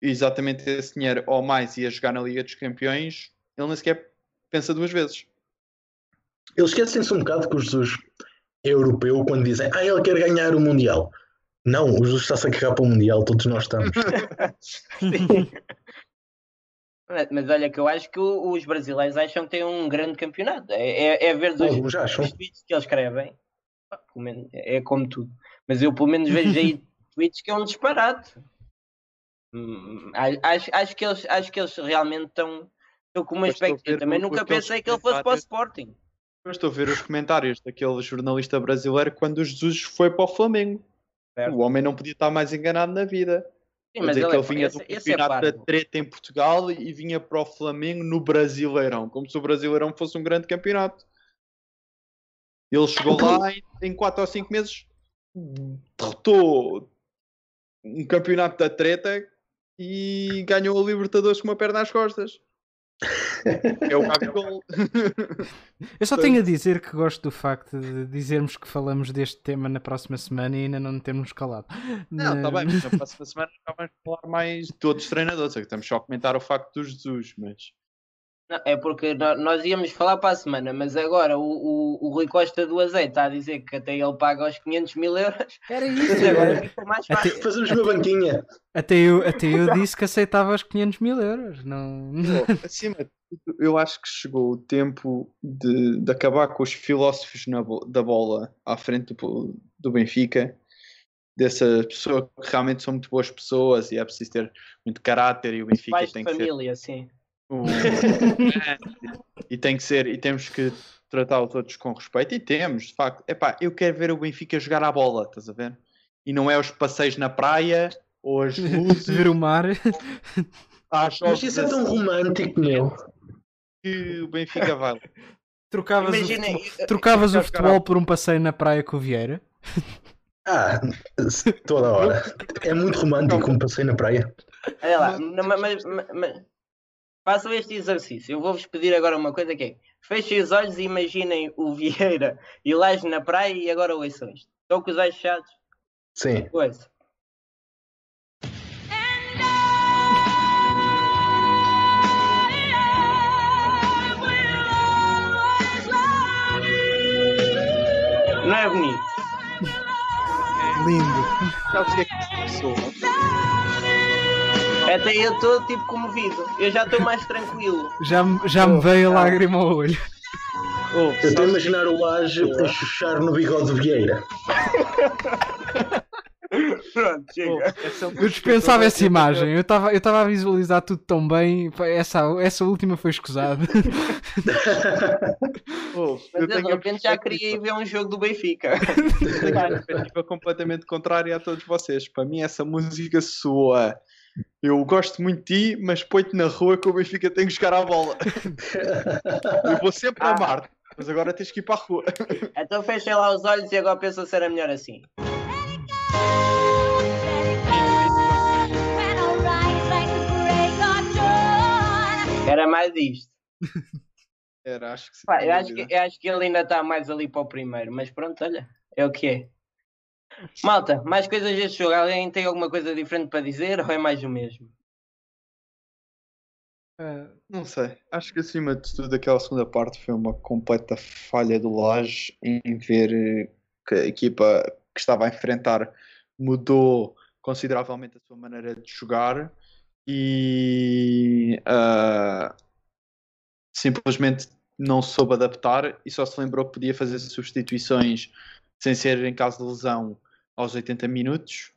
exatamente esse dinheiro ou mais e a jogar na Liga dos Campeões, ele nem sequer pensa duas vezes. Eles esquecem-se um bocado que o Jesus é europeu quando dizem ah, ele quer ganhar o Mundial. Não, o Jesus está-se a cagar para o Mundial, todos nós estamos. <laughs> Mas- Mas olha que eu acho que os brasileiros acham que têm um grande campeonato. É, é, é ver os, Alguns acham. os tweets que eles escrevem. Pelo menos, É como tudo. Mas eu pelo menos vejo aí <laughs> tweets que é um disparate. Hum, a- Acho, acho, que, eles, acho que eles realmente estão, estão com uma expectativa. Também nunca pensei que ele fosse para o. Sporting. Eu estou a ver os comentários daquele jornalista brasileiro quando o Jesus foi para o Flamengo. Certo. O homem não podia estar mais enganado na vida. Sim, mas ele, que é, ele vinha esse, do é campeonato da parvo. treta em Portugal e vinha para o Flamengo no Brasileirão, como se o Brasileirão fosse um grande campeonato. Ele chegou Então- lá e em 4 ou 5 meses derrotou um campeonato da treta e ganhou a Libertadores com uma perna às costas. <laughs> É o Gabigol. <laughs> Eu só tenho a dizer que gosto do facto de dizermos que falamos deste tema na próxima semana e ainda não termos calado. Não, está bem, mas na próxima semana já vamos falar mais de outros treinadores. É que Estamos só a comentar o facto do Jesus, mas Não, é porque nó- nós íamos falar para a semana, mas agora o, o, o Rui Costa do Azeite está a dizer que até ele paga os 500 mil euros. Era isso. agora fica mais Até- fácil. Fazemos uma banquinha. Até eu, até eu <laughs> disse que aceitava os 500 mil euros. Não... Pô, acima de tudo, eu acho que chegou o tempo de, de acabar com os filósofos na da bola à frente do, do Benfica, dessa pessoa que realmente são muito boas pessoas e é preciso ter muito caráter e o Benfica Pais de tem que ser família, sim. O- <laughs> e tem que ser e temos que tratar os outros com respeito e temos, de facto. Epá, eu quero ver o Benfica jogar a bola, estás a ver? E não é os passeios na praia ou as <laughs> luzes Ver o mar. Mas isso é tão romântico, meu. que o Benfica vai. <laughs> Trocavas, o Imagina, futebol, trocavas o futebol por um passeio na praia com o Vieira. Ah, toda hora. É muito romântico um passeio na praia. olha lá, mas- mas- mas- façam este exercício. Eu vou-vos pedir agora uma coisa que é fechem os olhos e imaginem o <laughs> Vieira e o Laje na praia e agora ouçam isto. Estão com os olhos fechados? Sim. Ouça. Não é bonito? Lindo. Sabes o que é que se passou? Até eu estou tipo comovido. Eu já estou mais tranquilo. Já, me- já me veio a lágrima ao olho. Oh, Eu estou a imaginar o Laje a chuchar no bigode do Vieira. <laughs> Pronto, oh, chega. essa Eu dispensava essa imagem. Eu estava eu estava a visualizar tudo tão bem. Essa, essa última foi escusada. <laughs> Oh, Mas eu de repente já queria ir ver um jogo do Benfica. tenho a perspectiva completamente contrária a todos vocês. Para mim, essa música soa. Eu gosto muito de ti, mas põe-te na rua que o Benfica tem que jogar a bola. <laughs> Eu vou sempre Ah. amar-te, mas agora tens que ir para a rua. Então fechem lá os olhos e agora pensam se era melhor assim. Era mais disto. Era, acho que sim. Eu, acho que, eu acho que ele ainda está mais ali para o primeiro, mas pronto, olha, é o que é. Malta, mais coisas deste jogo. Alguém tem alguma coisa diferente para dizer ou é mais o mesmo? Ah, não sei. Acho que acima de tudo aquela segunda parte foi uma completa falha do Laje em ver que a equipa que estava a enfrentar mudou consideravelmente a sua maneira de jogar e ah, simplesmente não soube adaptar e só se lembrou que podia fazer substituições sem ser em caso de lesão aos 80 minutos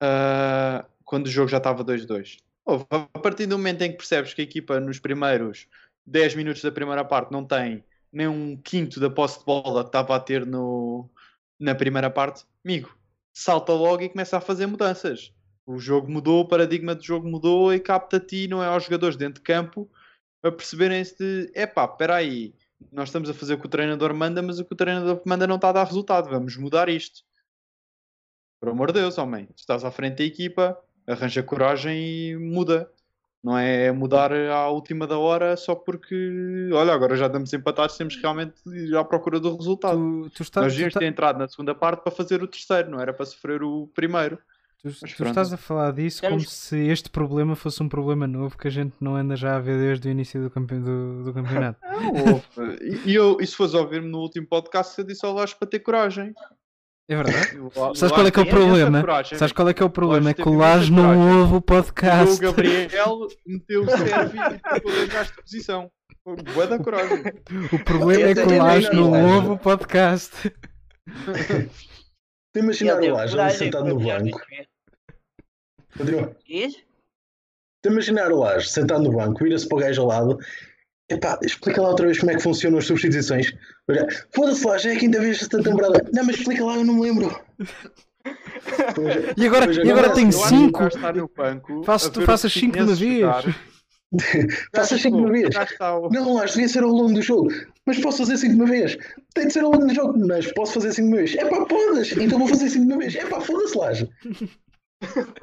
ah, quando o jogo já estava 2-2. Ouve, A partir do momento em que percebes que a equipa nos primeiros 10 minutos da primeira parte não tem nem um quinto da posse de bola que estava a ter no, na primeira parte, amigo, salta logo e começa a fazer mudanças. O jogo mudou, o paradigma do jogo mudou e capta a ti, não é aos jogadores dentro de campo, a perceberem-se de epá, espera aí, nós estamos a fazer o que o treinador manda, mas o que o treinador manda não está a dar resultado. Vamos mudar isto. Por amor de Deus, homem. Tu estás à frente da equipa, arranja coragem e muda. Não é mudar à última da hora só porque, olha, agora já estamos empatados, temos que realmente ir à procura do resultado. Tu, tu Nós devíamos ter entrado na segunda parte para fazer o terceiro, não era para sofrer o primeiro. Tu- tu estás a falar disso como Temos- se este problema fosse um problema novo que a gente não anda já a ver desde o início do, campe- do- do campeonato. <laughs> e, e eu, e se fores ouvir-me no último podcast, eu disse ao Lage para ter coragem. É verdade? <laughs> Eu- Sabes qual é que é o problema? coragem, Sabes qual é que é o problema? É que o imensa Lage não ouve o O podcast. Gabriel meteu o <laughs> serve e ficou a posição. Boa da coragem. O problema é que o Eu Lage tenho- não ouve o podcast. Imaginar Ele o Laje sentado no banco. Continua. Diz? Tu imaginar o Laje sentado no banco, vira-se para o gajo ao lado. Epá, explica lá outra vez como é que funcionam as substituições. Olha, Foda-se, Laje, é a quinta vez esta temporada. Não, mas explica lá, eu não me lembro. Pois- E agora, pois e agora tenho Eu acho que o 5. gajo está no banco Faço- a tu ver faças o <laughs> cinco de uma vez. Faças 5 de uma vez. O Não, Laje, devia ser ao longo do jogo. Mas posso fazer 5 de uma vez. Tem de ser ao longo do jogo, mas posso fazer 5 de uma vez. É pá, podes. Então vou fazer 5 de uma vez. É pá, foda-se, Laje.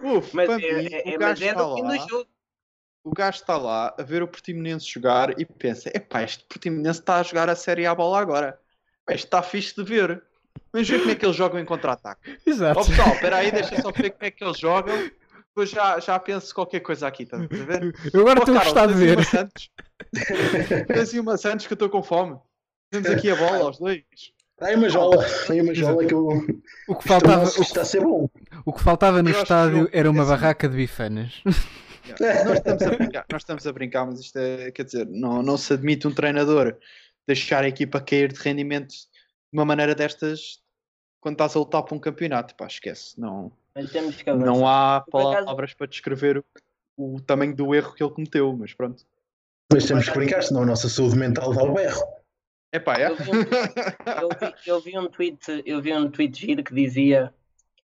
Uf, Mas para é, mim, é, o é- mas é está do fim lá. do jogo. o gajo está lá a ver o Portimonense jogar e pensa: epá, este Portimonense está a jogar a Série A bola agora. Isto está fixe de ver. Vamos ver como é que eles jogam em contra-ataque. <laughs> Exato. Ó pessoal, espera aí, deixa só ver como é que eles jogam. Depois já, já penso qualquer coisa aqui, estás a ver? Eu agora estou a gostar de ver. Santos? <laughs> Tens uma Santos que eu estou com fome. Temos aqui a bola aos dois. Aí uma jola. Aí uma jola que eu. O que Isto faltava, o está a ser bom. O que faltava no estádio era uma assim- barraca de bifanas. <laughs> Nós estamos a brincar, nós estamos a brincar, mas isto é, quer dizer, não, não se admite um treinador deixar a equipa cair de rendimento de uma maneira destas quando estás a lutar para um campeonato. Pá, esquece. Não, Mas temos que avançar. não há palavras para descrever o, o tamanho do erro que ele cometeu, mas pronto. Mas temos que brincar, senão a nossa saúde mental dá o berro. É pá, é. Eu vi, eu, vi, eu vi um tweet, eu vi um tweet giro que dizia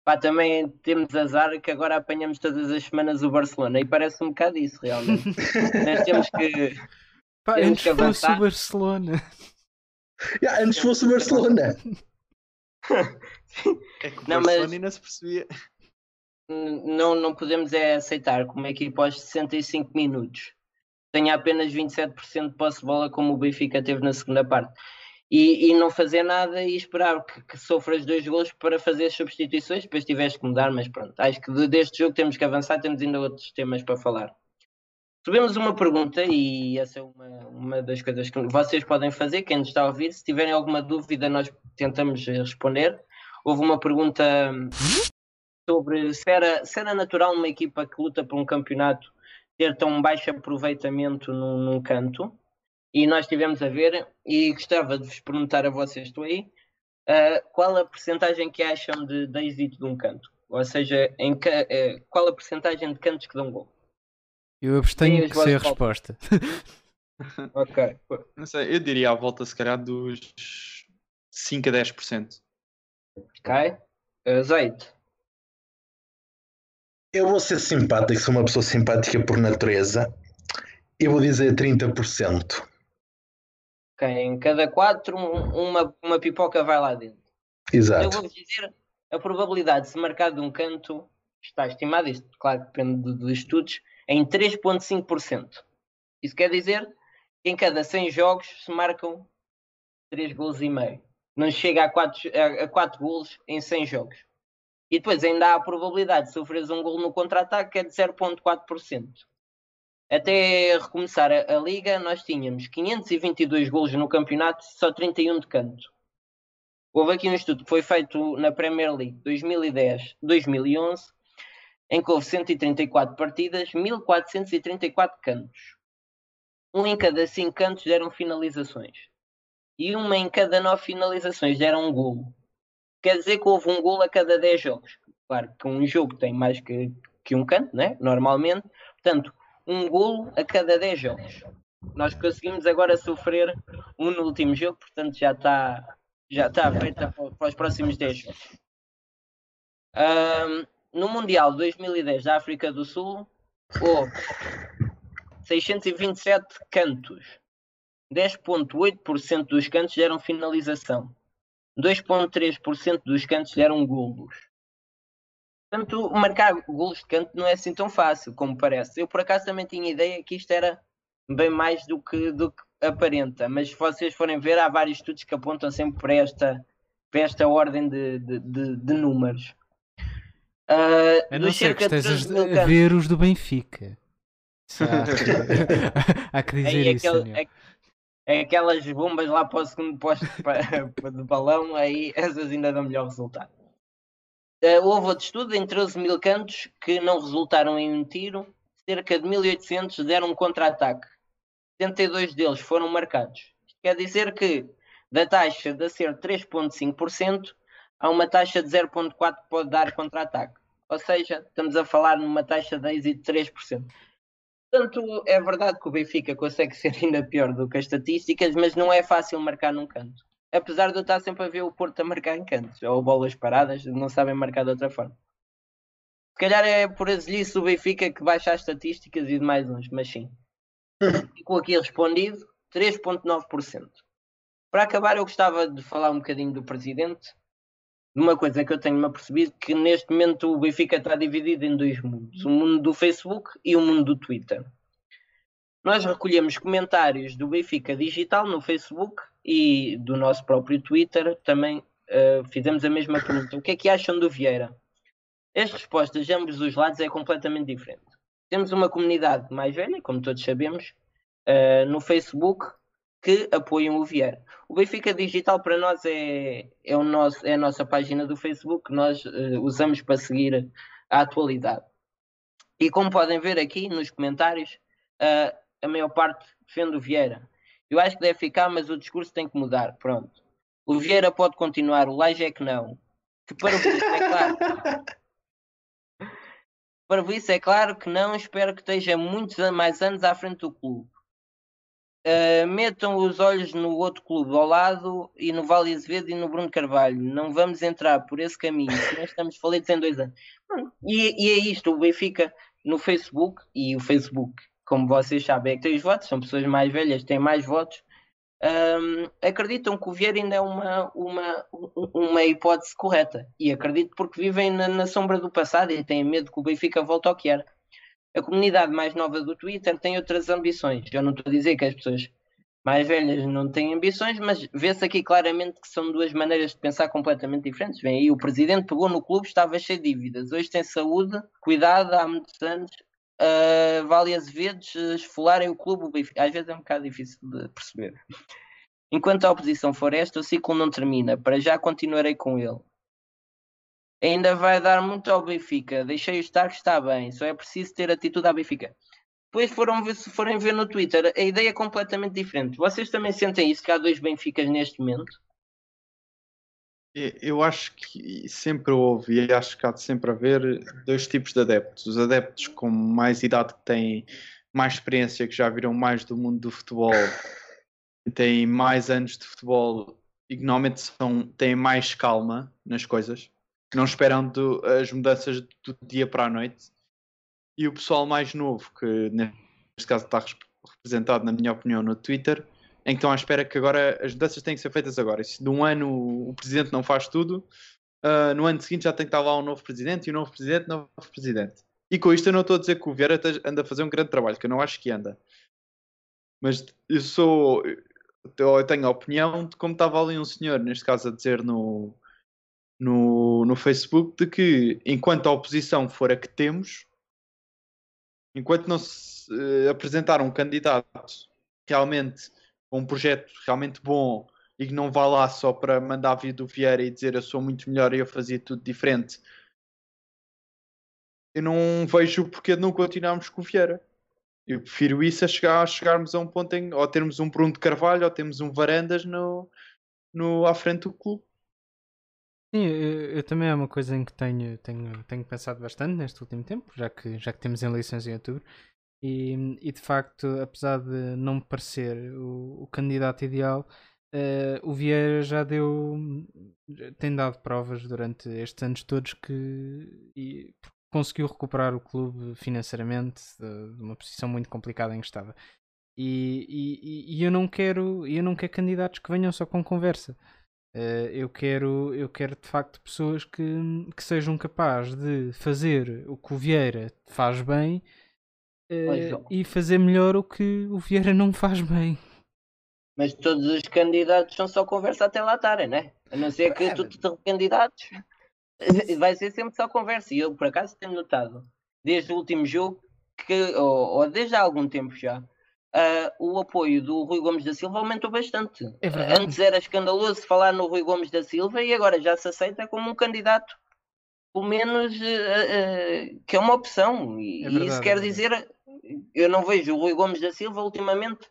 pá, também temos azar que agora apanhamos todas as semanas o Barcelona e parece um bocado isso realmente. <laughs> Mas temos que Pá, Temos antes que fosse o Barcelona. <laughs> Já, antes fosse o Barcelona. É que o Não, Barcelona mas- ainda se percebia. não, não podemos é aceitar como é que após 65 minutos tenha apenas 27% de posse de bola como o Benfica teve na segunda parte. E, e não fazer nada e esperar que, que sofras dois gols para fazer substituições, depois tiveste que mudar, mas pronto, acho que de- deste jogo temos que avançar, temos ainda outros temas para falar. Subimos uma pergunta e essa é uma, uma das coisas que vocês podem fazer, quem nos está a ouvir, se tiverem alguma dúvida nós tentamos responder. Houve uma pergunta sobre se era, se era natural uma equipa que luta por um campeonato ter tão baixo aproveitamento num, num canto. E nós estivemos a ver e gostava de vos perguntar a vocês, estou aí, ah, qual a percentagem que acham de, de êxito de um canto? Ou seja, em ca- eh, qual a percentagem de cantos que dão gol? Eu abstenho que sei a resposta. <laughs> <laughs> Ok. Não sei, eu diria à volta, se calhar, dos 5 a 10%. Ok. Azeite. Eu vou ser simpático, sou uma pessoa simpática por natureza. Eu vou dizer 30%. Ok. Em cada quatro, um- uma, uma pipoca vai lá dentro. Eu Exato. vou-vos dizer a probabilidade de se marcar de um canto está estimada, isto claro depende de- dos estudos, em 3,5%. Isso quer dizer que em cada 100 jogos se marcam 3 gols e meio. Não chega a 4, a, a 4 gols em 100 jogos. E depois ainda há a probabilidade de sofreres um gol no contra-ataque que é de 0,4%. Até recomeçar a, a liga, nós tínhamos 522 gols no campeonato, só 31 de canto. Houve aqui um estudo que foi feito na Premier League 2010-2011, em que houve 134 partidas, 1434 cantos. Um em cada 5 cantos deram finalizações. E uma em cada 9 finalizações deram um golo. Quer dizer que houve um golo a cada 10 jogos. Claro que um jogo tem mais que, que um canto, né? normalmente. Portanto, um golo a cada 10 jogos. Nós conseguimos agora sofrer um no último jogo, portanto já está já está feita para, para os próximos 10 jogos. Ahm, no Mundial 2010 da África do Sul, houve 627 cantos. 10,8% dos cantos deram finalização. 2,3% dos cantos deram golos. Portanto, marcar golos de canto não é assim tão fácil como parece. Eu, por acaso, também tinha ideia que isto era bem mais do que, do que aparenta, mas se vocês forem ver, há vários estudos que apontam sempre para esta, para esta ordem de, de, de, de números. Uh, a não ser que estejas a ver os do Benfica. <laughs> Há que dizer aí, isso. Aquele, é, é, aquelas bombas lá para o segundo posto <laughs> de balão, aí essas ainda dão melhor resultado. Uh, houve outro estudo em 13 mil cantos que não resultaram em um tiro, cerca de 1800 deram um contra-ataque. 72 deles foram marcados. Quer dizer que da taxa de ser 3,5%, há uma taxa de 0,4% que pode dar contra-ataque. Ou seja, estamos a falar numa taxa de êxito de 3%. Portanto, é verdade que o Benfica consegue <laughs> ser ainda pior do que as estatísticas, mas não é fácil marcar num canto. Apesar de eu estar sempre a ver o Porto a marcar em cantos, ou bolas paradas, não sabem marcar de outra forma. Se calhar é por azelice o Benfica que baixa as estatísticas e de mais uns, mas sim. <laughs> Ficou aqui respondido 3,9%. Para acabar, eu gostava de falar um bocadinho do presidente, uma coisa que eu tenho-me apercebido que neste momento o Benfica está dividido em dois mundos, o mundo do Facebook e o mundo do Twitter. Nós recolhemos comentários do Benfica Digital no Facebook e do nosso próprio Twitter. Também uh, fizemos a mesma pergunta. O que é que acham do Vieira? As respostas de ambos os lados é completamente diferente. Temos uma comunidade mais velha, como todos sabemos, uh, no Facebook que apoiam o Vieira. O Benfica Digital para nós é, é, o nosso, é a nossa página do Facebook que nós uh, usamos para seguir a atualidade. E como podem ver aqui nos comentários, uh, a maior parte defende o Vieira. Eu acho que deve ficar, mas o discurso tem que mudar. Pronto. O Vieira pode continuar, o Laje é que não. Que para o é claro. <laughs> para isso é claro que não. Espero que esteja muitos mais anos à frente do clube. Uh, metam os olhos no outro clube ao lado e no Vale Azevedo e no Bruno Carvalho. Não vamos entrar por esse caminho, nós estamos falidos em dois anos. E, e, é isto, o Benfica no Facebook, e o Facebook, como vocês sabem, é que tem os votos, são pessoas mais velhas, têm mais votos. Um, acreditam que o Vieira ainda é uma, uma, uma hipótese correta e acredito porque vivem na, na sombra do passado e têm medo que o Benfica volte ao que era a comunidade mais nova do Twitter tem outras ambições. Eu não estou a dizer que as pessoas mais velhas não têm ambições, mas vê-se aqui claramente que são duas maneiras de pensar completamente diferentes. Vem aí, o presidente pegou no clube, estava cheio de dívidas. Hoje tem saúde, cuidado, há muitos anos. Uh, vale Azevedos esfolarem o clube. Às vezes é um bocado difícil de perceber. Enquanto a oposição for esta, o ciclo não termina. Para já continuarei com ele ainda vai dar muito ao Benfica. Deixei estar que está bem, só é preciso ter atitude ao Benfica. Depois foram ver, se forem ver no Twitter, a ideia é completamente diferente. Vocês também sentem isso, que há dois Benficas neste momento? Eu acho que sempre houve e acho que há de sempre haver dois tipos de adeptos. Os adeptos com mais idade que têm mais experiência, que já viram mais do mundo do futebol, têm mais anos de futebol e que normalmente são, têm mais calma nas coisas não esperando as mudanças do dia para a noite. E o pessoal mais novo, que neste caso está representado, na minha opinião, no Twitter, em que estão à espera que agora as mudanças têm que ser feitas agora. Se de um ano o presidente não faz tudo, uh, no ano seguinte já tem que estar lá um novo presidente e um novo presidente, novo presidente. E com isto eu não estou a dizer que o Vieira anda a fazer um grande trabalho, que eu não acho que anda. Mas eu sou. Eu tenho a opinião de como estava ali um senhor, neste caso, a dizer no, no, no Facebook de que enquanto a oposição for a que temos, enquanto não se uh, apresentar um candidato realmente um projeto realmente bom e que não vá lá só para mandar vir do Vieira e dizer eu sou muito melhor e eu fazia tudo diferente, eu não vejo o porquê de não continuarmos com o Vieira. Eu prefiro isso a, chegar, a chegarmos a um ponto em ou termos um Bruno de Carvalho ou temos um Varandas no, no, à frente do clube. Sim, eu, eu, também é uma coisa em que tenho, tenho, tenho pensado bastante neste último tempo, já que, já que temos eleições em outubro. E, e de facto, apesar de não me parecer o, o candidato ideal, uh, o Vieira já deu, tem dado provas durante estes anos todos que e, conseguiu recuperar o clube financeiramente de, de uma posição muito complicada em que estava. E, e, e eu não quero eu não quero candidatos que venham só com conversa. Uh, eu quero eu quero de facto pessoas que, que sejam capazes de fazer o que o Vieira faz bem uh, e fazer melhor o que o Vieira não faz bem. Mas todos os candidatos são só conversa até lá estarem, né? A não ser que é, tu te candidatos vai ser sempre só conversa. E eu por acaso tenho notado desde o último jogo que, ou, ou desde há algum tempo já, Uh, o apoio do Rui Gomes da Silva aumentou bastante. É Antes era escandaloso falar no Rui Gomes da Silva e agora já se aceita como um candidato, pelo menos uh, uh, que é uma opção. E, é isso quer é dizer, eu não vejo o Rui Gomes da Silva ultimamente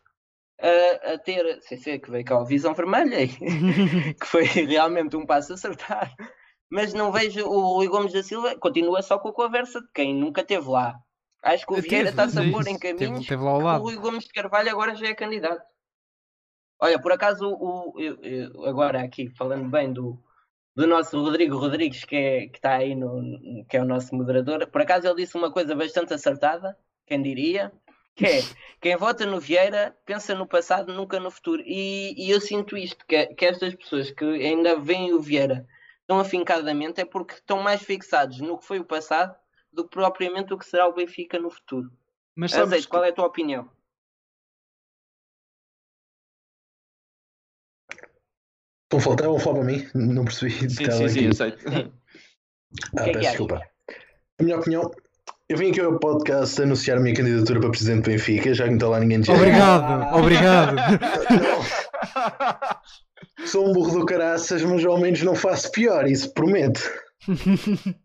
a ter, sem ser que veio cá a visão vermelha, <laughs> que foi realmente um passo acertado, mas não vejo o Rui Gomes da Silva, continua só com a conversa de quem nunca esteve lá Acho que o Vieira está-se a pôr em caminhos. Teve, teve lá ao lado. O Rui Gomes de Carvalho agora já é candidato. Olha, por acaso, o, o eu, eu, agora aqui, falando bem do, do nosso Rodrigo Rodrigues, que, é, que está aí, no, que é o nosso moderador, por acaso ele disse uma coisa bastante acertada, quem diria, que é <laughs> quem vota no Vieira pensa no passado, nunca no futuro. E, e eu sinto isto, que, que estas pessoas que ainda veem o Vieira tão afincadamente é porque estão mais fixados no que foi o passado do que propriamente o que será o Benfica no futuro. Mas Azeite, que... qual é a tua opinião? Estão faltando falar para mim? Não percebi. Sim, sim, sim, eu sei. Ah, que é peço que desculpa. A minha opinião, eu vim aqui ao podcast anunciar a minha candidatura para presidente do Benfica, já que não está lá ninguém de Obrigado, obrigado. <laughs> Sou um burro do caraças, mas ao menos não faço pior, isso prometo. <laughs>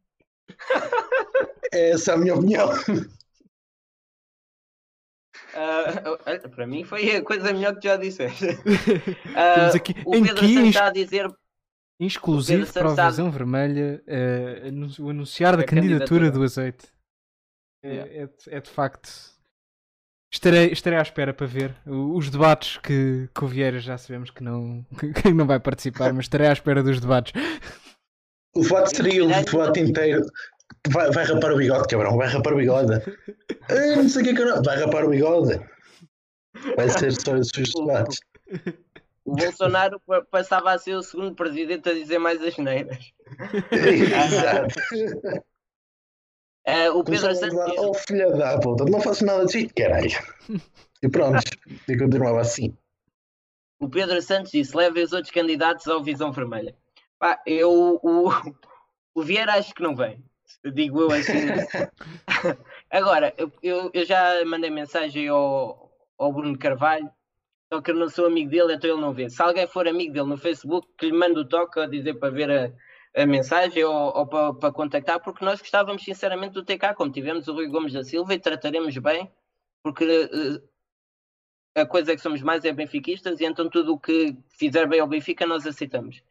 Essa é a minha opinião. Uh, para mim foi a coisa melhor que já disseste. Uh, <laughs> Temos aqui o Pedro que está a dizer exclusivo para a visão vermelha uh, o anunciar da candidatura, candidatura, do azeite. É, é, é, de facto. Estarei, estarei à espera para ver os debates que, que o Vieira já sabemos que não, <laughs> que não vai participar, mas estarei à espera dos debates. O debate seria o debate inteiro Vai, vai rapar o bigode, cabrão, vai rapar o bigode. Ah, não sei o que é que eu não. Vai rapar o bigode. Vai ser só os seus debates. O Bolsonaro passava a ser o segundo presidente a dizer mais as neiras. <laughs> Exato. Uh, o Pedro Santos. Oh, filha da puta, não faço nada de si, caralho. E pronto, e continuava assim. O Pedro Santos disse: leve os outros candidatos ao Visão Vermelha. Pá, eu, o, o Vieira acho que não vem digo eu assim. <laughs> Agora, eu, eu já mandei mensagem ao, ao Bruno Carvalho, só que eu não sou amigo dele, então ele não vê. Se alguém for amigo dele no Facebook, que lhe manda o toque a dizer para ver a, a mensagem ou, ou para, para, contactar, porque nós gostávamos sinceramente do TK, como tivemos o Rui Gomes da Silva e trataremos bem, porque uh, a coisa é que somos mais é benfiquistas e então tudo o que fizer bem ao Benfica nós aceitamos.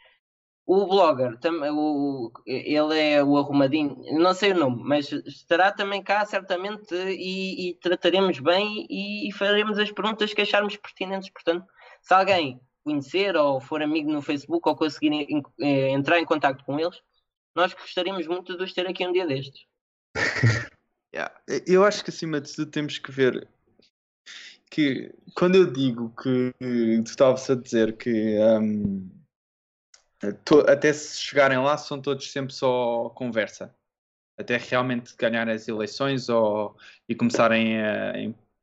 O blogger, o, ele é o arrumadinho, não sei o nome, mas estará também cá certamente e, e trataremos bem e, e, faremos as perguntas que acharmos pertinentes. Portanto, se alguém conhecer ou for amigo no Facebook ou conseguir eh, entrar em contato com eles, nós gostaríamos muito de os ter aqui um dia destes. <laughs> yeah. Eu acho que acima de tudo temos que ver que quando eu digo que tu estavas a dizer que um, até se chegarem lá são todos sempre só conversa. Até realmente ganhar as eleições ou, e começarem a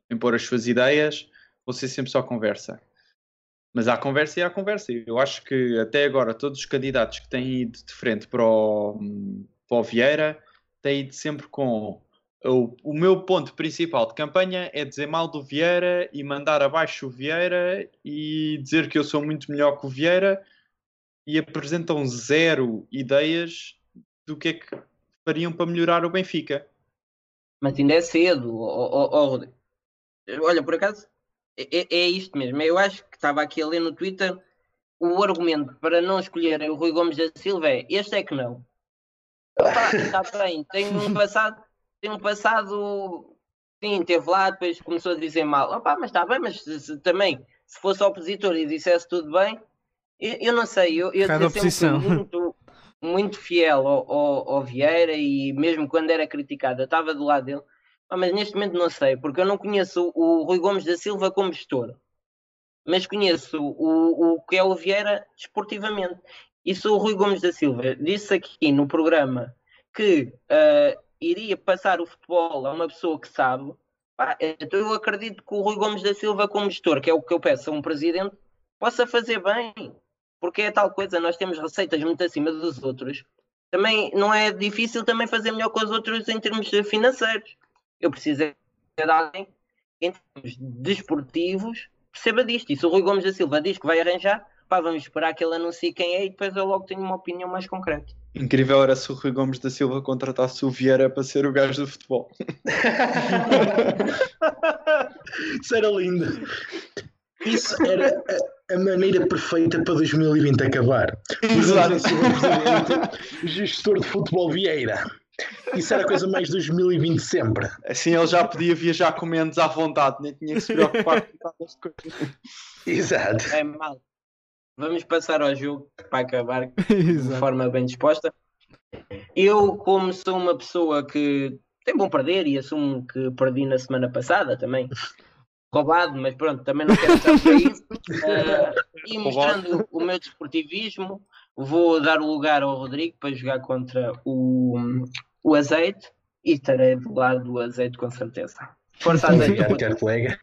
impor as suas ideias, vão ser sempre só conversa. Mas há conversa e há conversa. Eu acho que até agora todos os candidatos que têm ido de frente para o, para o Vieira têm ido sempre com o, o, meu ponto principal de campanha é dizer mal do Vieira e mandar abaixo o Vieira e dizer que eu sou muito melhor que o Vieira e apresentam zero ideias do que é que fariam para melhorar o Benfica. Mas ainda é cedo, oh, oh, oh, olha, por acaso é, é, isto mesmo. Eu acho que estava aqui a ler no Twitter o argumento para não escolher o Rui Gomes da Silva é este é que não. está bem, tem um <laughs> passado, tem um passado, sim, teve lá, depois começou a dizer mal. Opa, mas está bem, mas se, se, também se fosse opositor e dissesse tudo bem, eu, eu não sei, eu, eu sempre muito, muito fiel ao, ao, ao, Vieira e mesmo quando era criticado, eu estava do lado dele. Ah, mas neste momento não sei, porque eu não conheço o Rui Gomes da Silva como gestor, mas conheço o, o que é o Vieira desportivamente. E se o Rui Gomes da Silva disse aqui no programa que uh, iria passar o futebol a uma pessoa que sabe, pá, então eu acredito que o Rui Gomes da Silva, como gestor, que é o que eu peço a um presidente, possa fazer bem, porque é tal coisa, nós temos receitas muito acima dos outros. Também não é difícil também fazer melhor que os outros em termos financeiros. Eu preciso é de alguém em termos desportivos perceba disto. E se o Rui Gomes da Silva diz que vai arranjar, pá, vamos esperar que ele anuncie quem é e depois eu logo tenho uma opinião mais concreta. Incrível era se o Rui Gomes da Silva contratasse o Vieira para ser o gajo do futebol. <laughs> Isso era lindo. Isso era a, a, maneira perfeita para 2020 acabar. Exato. O gestor de futebol Vieira. Isso era a coisa mais 2020 sempre. Assim ele já podia viajar com menos à vontade, nem tinha que se preocupar com tantas coisas. Exato. É mal. Vamos passar ao jogo para acabar <laughs> de forma bem disposta. Eu, como sou uma pessoa que tem bom perder e assumo que perdi na semana passada também. <laughs> Roubado, mas pronto, também não quero estar por aí. Uh, <laughs> e mostrando o meu desportivismo, vou dar o lugar ao Rodrigo para jogar contra o, o azeite e estarei do lado do azeite com certeza. Força <laughs> azeite. Colega.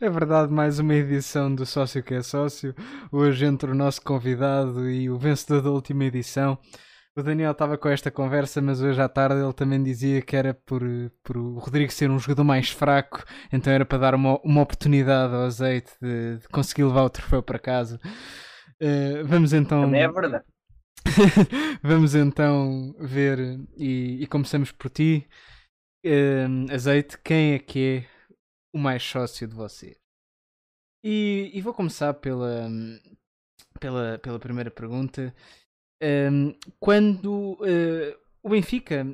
É verdade, mais uma edição do Sócio que é Sócio. Hoje entre o nosso convidado e o vencedor da última edição. O Daniel estava com esta conversa, mas hoje à tarde ele também dizia que era por, por o Rodrigo ser um jogador mais fraco, então era para dar uma, uma oportunidade ao azeite de, de conseguir levar o troféu para casa. Uh, vamos então. Também é verdade. <laughs> vamos então ver e, e começamos por ti. Uh, azeite, quem é que é o mais sócio de você? E, e vou começar pela, pela, pela primeira pergunta. Um, quando uh, o Benfica,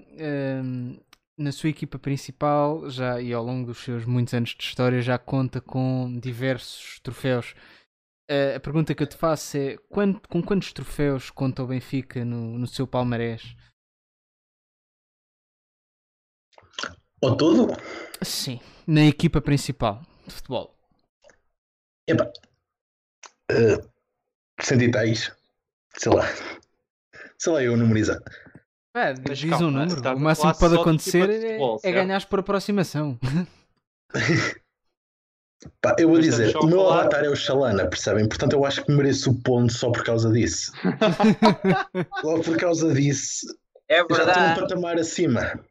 um, na sua equipa principal, já e ao longo dos seus muitos anos de história, já conta com diversos troféus. A pergunta que eu te faço é: quando, com quantos troféus conta o Benfica no, no seu palmarés? Ao todo? Sim, na equipa principal de futebol. Epá, uh, cento e tais, sei lá. Sei lá, eu numerizar. É, diz calma, um número. O máximo que pode acontecer é, futebol, é ganhar por aproximação. <laughs> Pá, eu vou dizer, o meu avatar é o Shalana, percebem? Portanto, eu acho que mereço o ponto só por causa disso. <laughs> Logo por causa disso. É verdade. Já estou um patamar acima.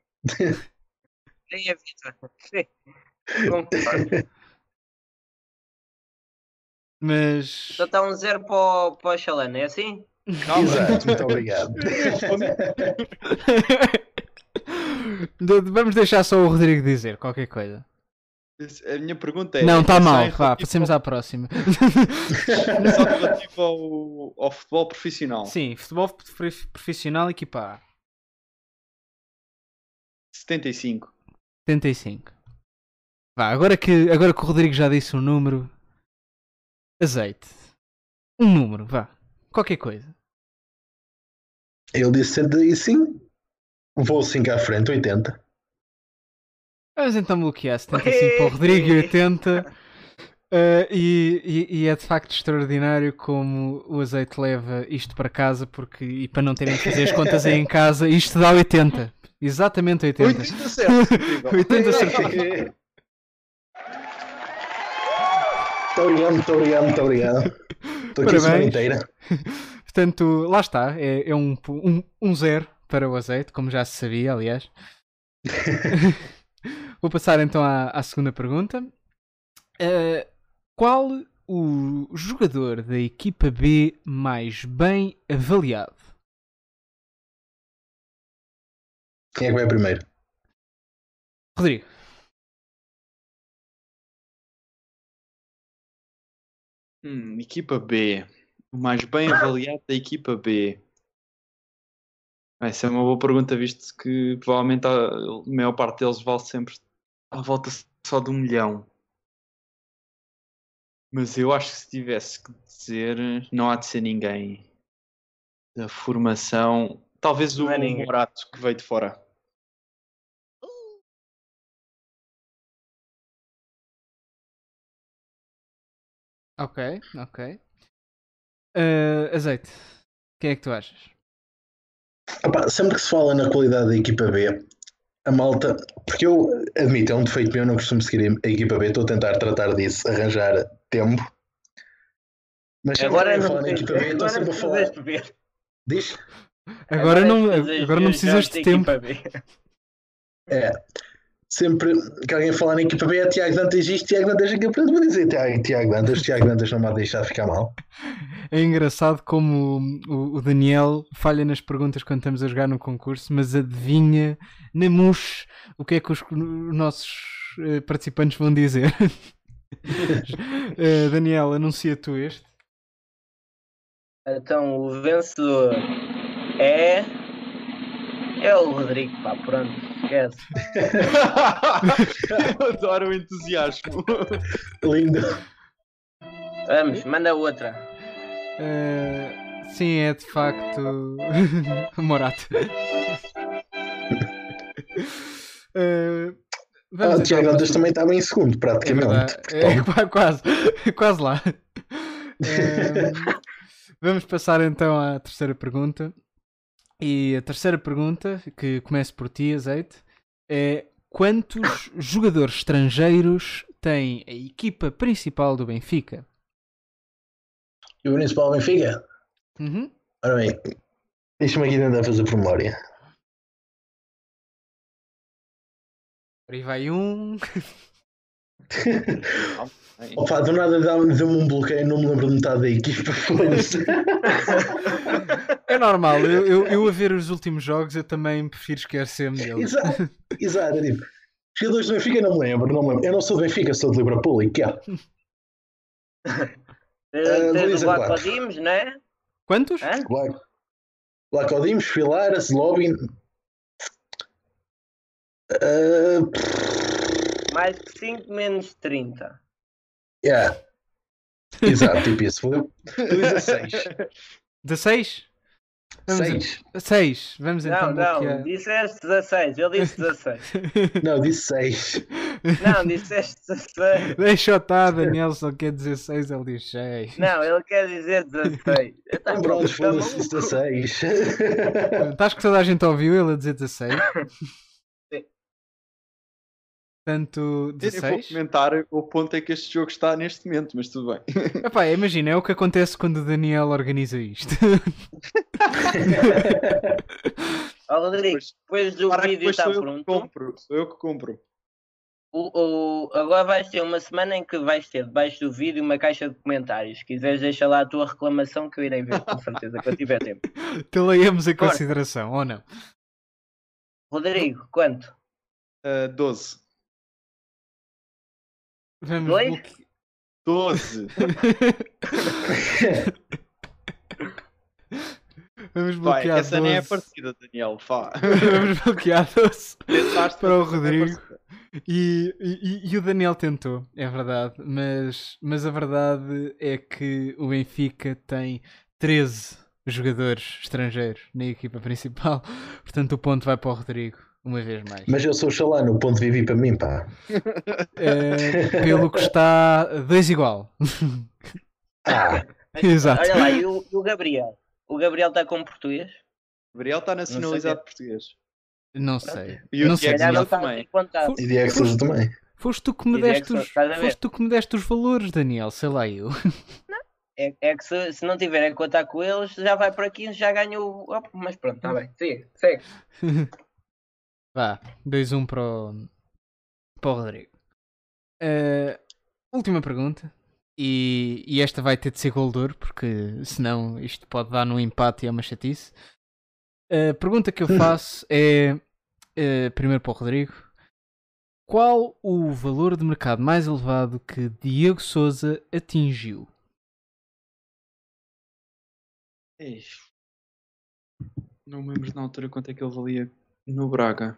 Tem a vida. <laughs> Sim. Mas. Então está um zero para o, para o Shalana, é assim? Calma. Exato, muito obrigado. <laughs> Vamos deixar só o Rodrigo dizer qualquer coisa. A minha pergunta é. Não, está mal, vá, passemos ao... à próxima. <laughs> Só relativo ao, ao futebol profissional. Sim, futebol profissional equipar. 75. 75. Vá, agora que, agora que o Rodrigo já disse um número. Azeite. Um número, vá. Qualquer coisa. Ele disse 75. Vou 5 à frente, 80. Vamos então bloquear 75 para o Rodrigo e 80. Uh, e, e, e, é de facto extraordinário como o azeite leva isto para casa porque, e para não terem que fazer as contas aí em casa, isto dá 80. Exatamente 80. 80 certo. 80 certo. Muito obrigado, muito obrigado, muito obrigado. Estou aqui a semana inteira. Portanto, lá está. É, é um, um, um zero para o azeite, como já se sabia, aliás. <laughs> Vou passar então à, à segunda pergunta. Uh, qual o jogador da equipa B mais bem avaliado? Quem é que vai primeiro? Rodrigo. Hum, equipa B. O mais bem avaliado da equipa B. Ah, Essa é uma boa pergunta, visto que provavelmente a maior parte deles vale sempre à volta só de um milhão. Mas eu acho que se tivesse que dizer, não há de ser ninguém da formação. Talvez o é Morato que veio de fora. Ok, ok. Uh, azeite, quem é que tu achas? Opa, sempre que se fala na qualidade da equipa B, a malta, porque eu admito, é um defeito meu, eu não costumo seguir a equipa B, estou a tentar tratar disso, arranjar tempo. Mas sempre Agora que não na equipa B, estou agora sempre a falar. Diz? Agora, não, que precisas agora não precisas de tempo. É. Sempre que alguém falar na equipa B é Tiago Dantas isto, Tiago Dantas aquilo, portanto vou dizer Tiago, Tiago Dantas, Tiago Dantas não me vai deixar ficar mal. É engraçado como o, o Daniel falha nas perguntas quando estamos a jogar no concurso, mas adivinha na mousse o que é que os os nossos eh, participantes vão dizer. <laughs> Eh, Daniel, anuncia tu este. Então o vencedor é. É o Rodrigo, pá, pronto, esquece. <laughs> Eu adoro o entusiasmo. Lindo. Vamos, manda outra. Eh, sim, é de facto <laughs> Morato. <laughs> Eh, Ah, o então Tiago para- Dantas também estava em segundo, É praticamente. É, qua- quase, quase lá. Ehm, vamos passar então à terceira pergunta. E a terceira pergunta, que começa por ti, Azeite, é quantos <coughs> jogadores estrangeiros tem a equipa principal do Benfica? E o Municipal Benfica? Uhum. Ora bem, deixa-me aqui tentar fazer por memória. Aí vai um. <laughs> <laughs> Opa, do nada dá-me deu um bloqueio, não me lembro de metade da equipa. <laughs> foda-se. É normal, eu, eu, eu a ver os últimos jogos eu também prefiro esquecer-me deles. Exato, <laughs> exato. é tipo, os jogadores do Benfica não me lembro, não me lembro. Eu não sou do Benfica, sou do Liverpool. E que é? vou Tens dizer o não é? Quantos? Hã? Black, Lacodimos, Filaras, Lobin. Uh, Mais que 5 menos 30. yeah. Exato, tipo isso. 6. 16? Vamos 6. 6. Vamos então Não, não, bloquear. disseste 16, eu disse 16. <laughs> Não, disse 6. Não, disseste 16. Deixa eu estar, Daniel só quer 16, ele diz 6. Não, ele quer dizer 16. <laughs> Tá Pronto, tá foda-se, maluco? 16. Estás que toda a gente ouviu ele a dizer 16? <laughs> Portanto, Eu vou 16? comentar o ponto em que este jogo está neste momento, mas tudo bem. <laughs> Epá, imagina, é o que acontece quando o Daniel organiza isto. <laughs> Ó Rodrigo, Depois- do Para vídeo está pronto, compro. Sou eu que compro. o, o- agora vais ter uma semana em que vais ter debaixo do vídeo uma caixa de comentários. Se quiseres, deixa lá a tua reclamação que eu irei ver, com certeza, que eu tiver tempo. <laughs> Te leiamos em consideração, ou não? Rodrigo, quanto? Ah, 12. Vamos Dois? bloque- 12. <laughs> Vamos Vai, bloquear essa nem é 12. parecida, Daniel. Vá. Vamos bloquear 12 Tentaste, <laughs> para o é Rodrigo. E, e- e o Daniel tentou, é verdade, mas, mas a verdade é que o Benfica tem 13 jogadores estrangeiros na equipa principal, portanto o ponto vai para o Rodrigo, uma vez mais. Mas eu sou o Xalá, no ponto de vivi para mim, pá. Eh, pelo que está 2 igual. Ah, <laughs> Exato. Olha lá, e o, e o Gabriel? O Gabriel está com português? Gabriel está nacionalizado português. Não sei. E o não Diego sei. Se calhar Sousa não está também. contado. e Diego Sousa também. Foste tu que me E deste os, foste tu que me deste os valores, Daniel, sei lá eu. É, é que se, se não tiverem a contar com eles, já vai para 15, já ganhou. o- mas pronto, está bem. Siga, segue. <laughs> Vá, 2-1 para o, para o Rodrigo. Eh, última pergunta. E, e esta vai ter de ser gol de ouro, porque senão isto pode dar num empate e é uma chatice. A pergunta que eu <laughs> faço é, eh, primeiro para o Rodrigo. Qual o valor de mercado mais elevado que Diego Souza atingiu? Não me lembro na altura quanto é que ele valia no Braga.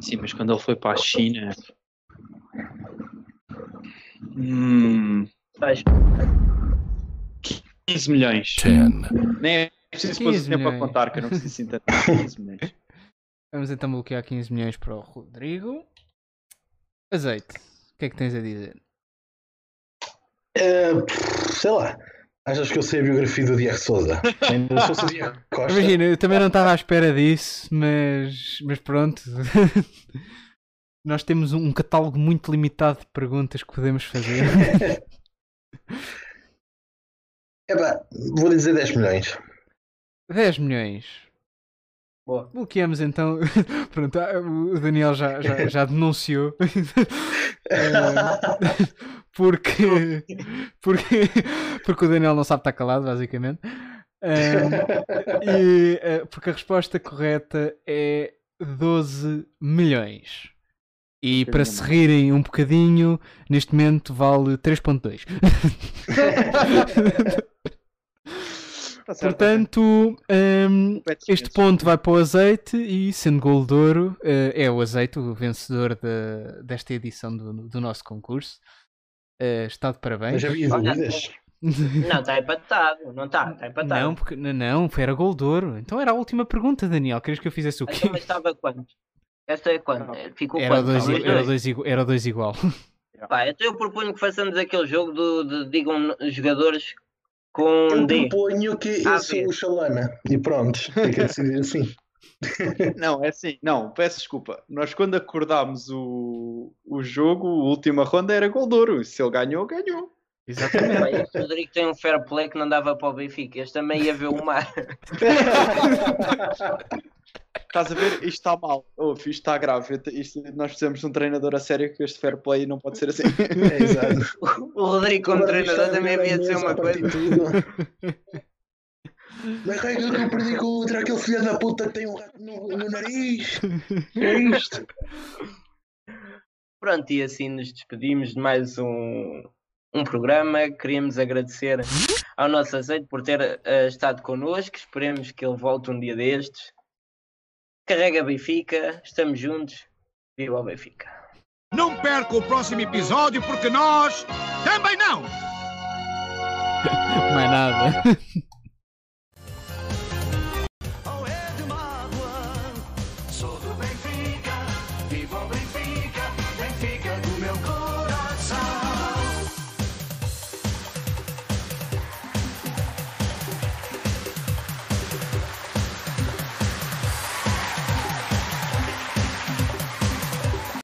Sim, mas quando ele foi para a China. Hum, Vais. 15 milhões. 10, Nem é preciso pôr 15 o tempo a milhões. contar, que eu não preciso assim tanto. <laughs> 15 milhões. Vamos então bloquear 15 milhões para o Rodrigo. Azeite. O que é que tens a dizer? Eh, pff, sei lá. Achas que eu sei a biografia do Diego Souza? Ainda sou o Diego <laughs> Costa. Imagina, eu também não estava à espera disso, mas, mas pronto. <laughs> Nós temos um catálogo muito limitado de perguntas que podemos fazer. <laughs> Epá, vou dizer 10 milhões. 10 milhões. Boa. Bloqueamos então. Pronto, ah, o Daniel já, já, já denunciou. Porque, <laughs> porque, porque o Daniel não sabe estar calado, basicamente. E, eh, porque a resposta correta é 12 milhões. E para se rirem um bocadinho, neste momento vale 3.2. <laughs> Tá certo, Portanto, ok. este ponto vai para o azeite e, sendo gol de ouro, eh, é o azeite o vencedor da- desta edição do, do nosso concurso. Eh, está de parabéns. Mas havia dúvidas. <laughs> Não, está empatado. Não está, está empatado. Não, porque não, foi- era gol de ouro. Então era a última pergunta, Daniel. Querias que eu fizesse o quê? Então, mas estava quanto? Esta é quanto? Ficou Era quanto? dois, era o dois. dois igu- era o dois igual. <laughs> Pá, então eu proponho que façamos aquele jogo do, de digam jogadores com Eu D. proponho que Ah, eu sou o Xalana. E pronto, fica a decidir assim. <laughs> Não, é assim, não, peço desculpa. Nós quando acordámos o, o jogo, a última ronda era Goldouro. Se ele ganhou, ganhou. Exatamente. Este Rodrigo tem um fair play que não dava para o Benfica. Este também ia ver o mar. <laughs> Estás a ver? Isto está mal. Oh, isto está grave. Isto- nós precisamos de um treinador a sério que este fair play não pode ser assim. É, exato. <laughs> O Rodrigo, como treinador, também havia de ser uma coisa. Mas regra que eu perdi contra aquele filho da puta que tem um rato no, no nariz. É isto. Pronto, e assim nos despedimos de mais um, um programa. Queríamos agradecer ao nosso azeite por ter eh, estado connosco. Esperemos que ele volte um dia destes. Carrega Benfica, estamos juntos. Viva o Benfica! Não perca o próximo episódio porque nós também não! <laughs> Mais nada. <laughs>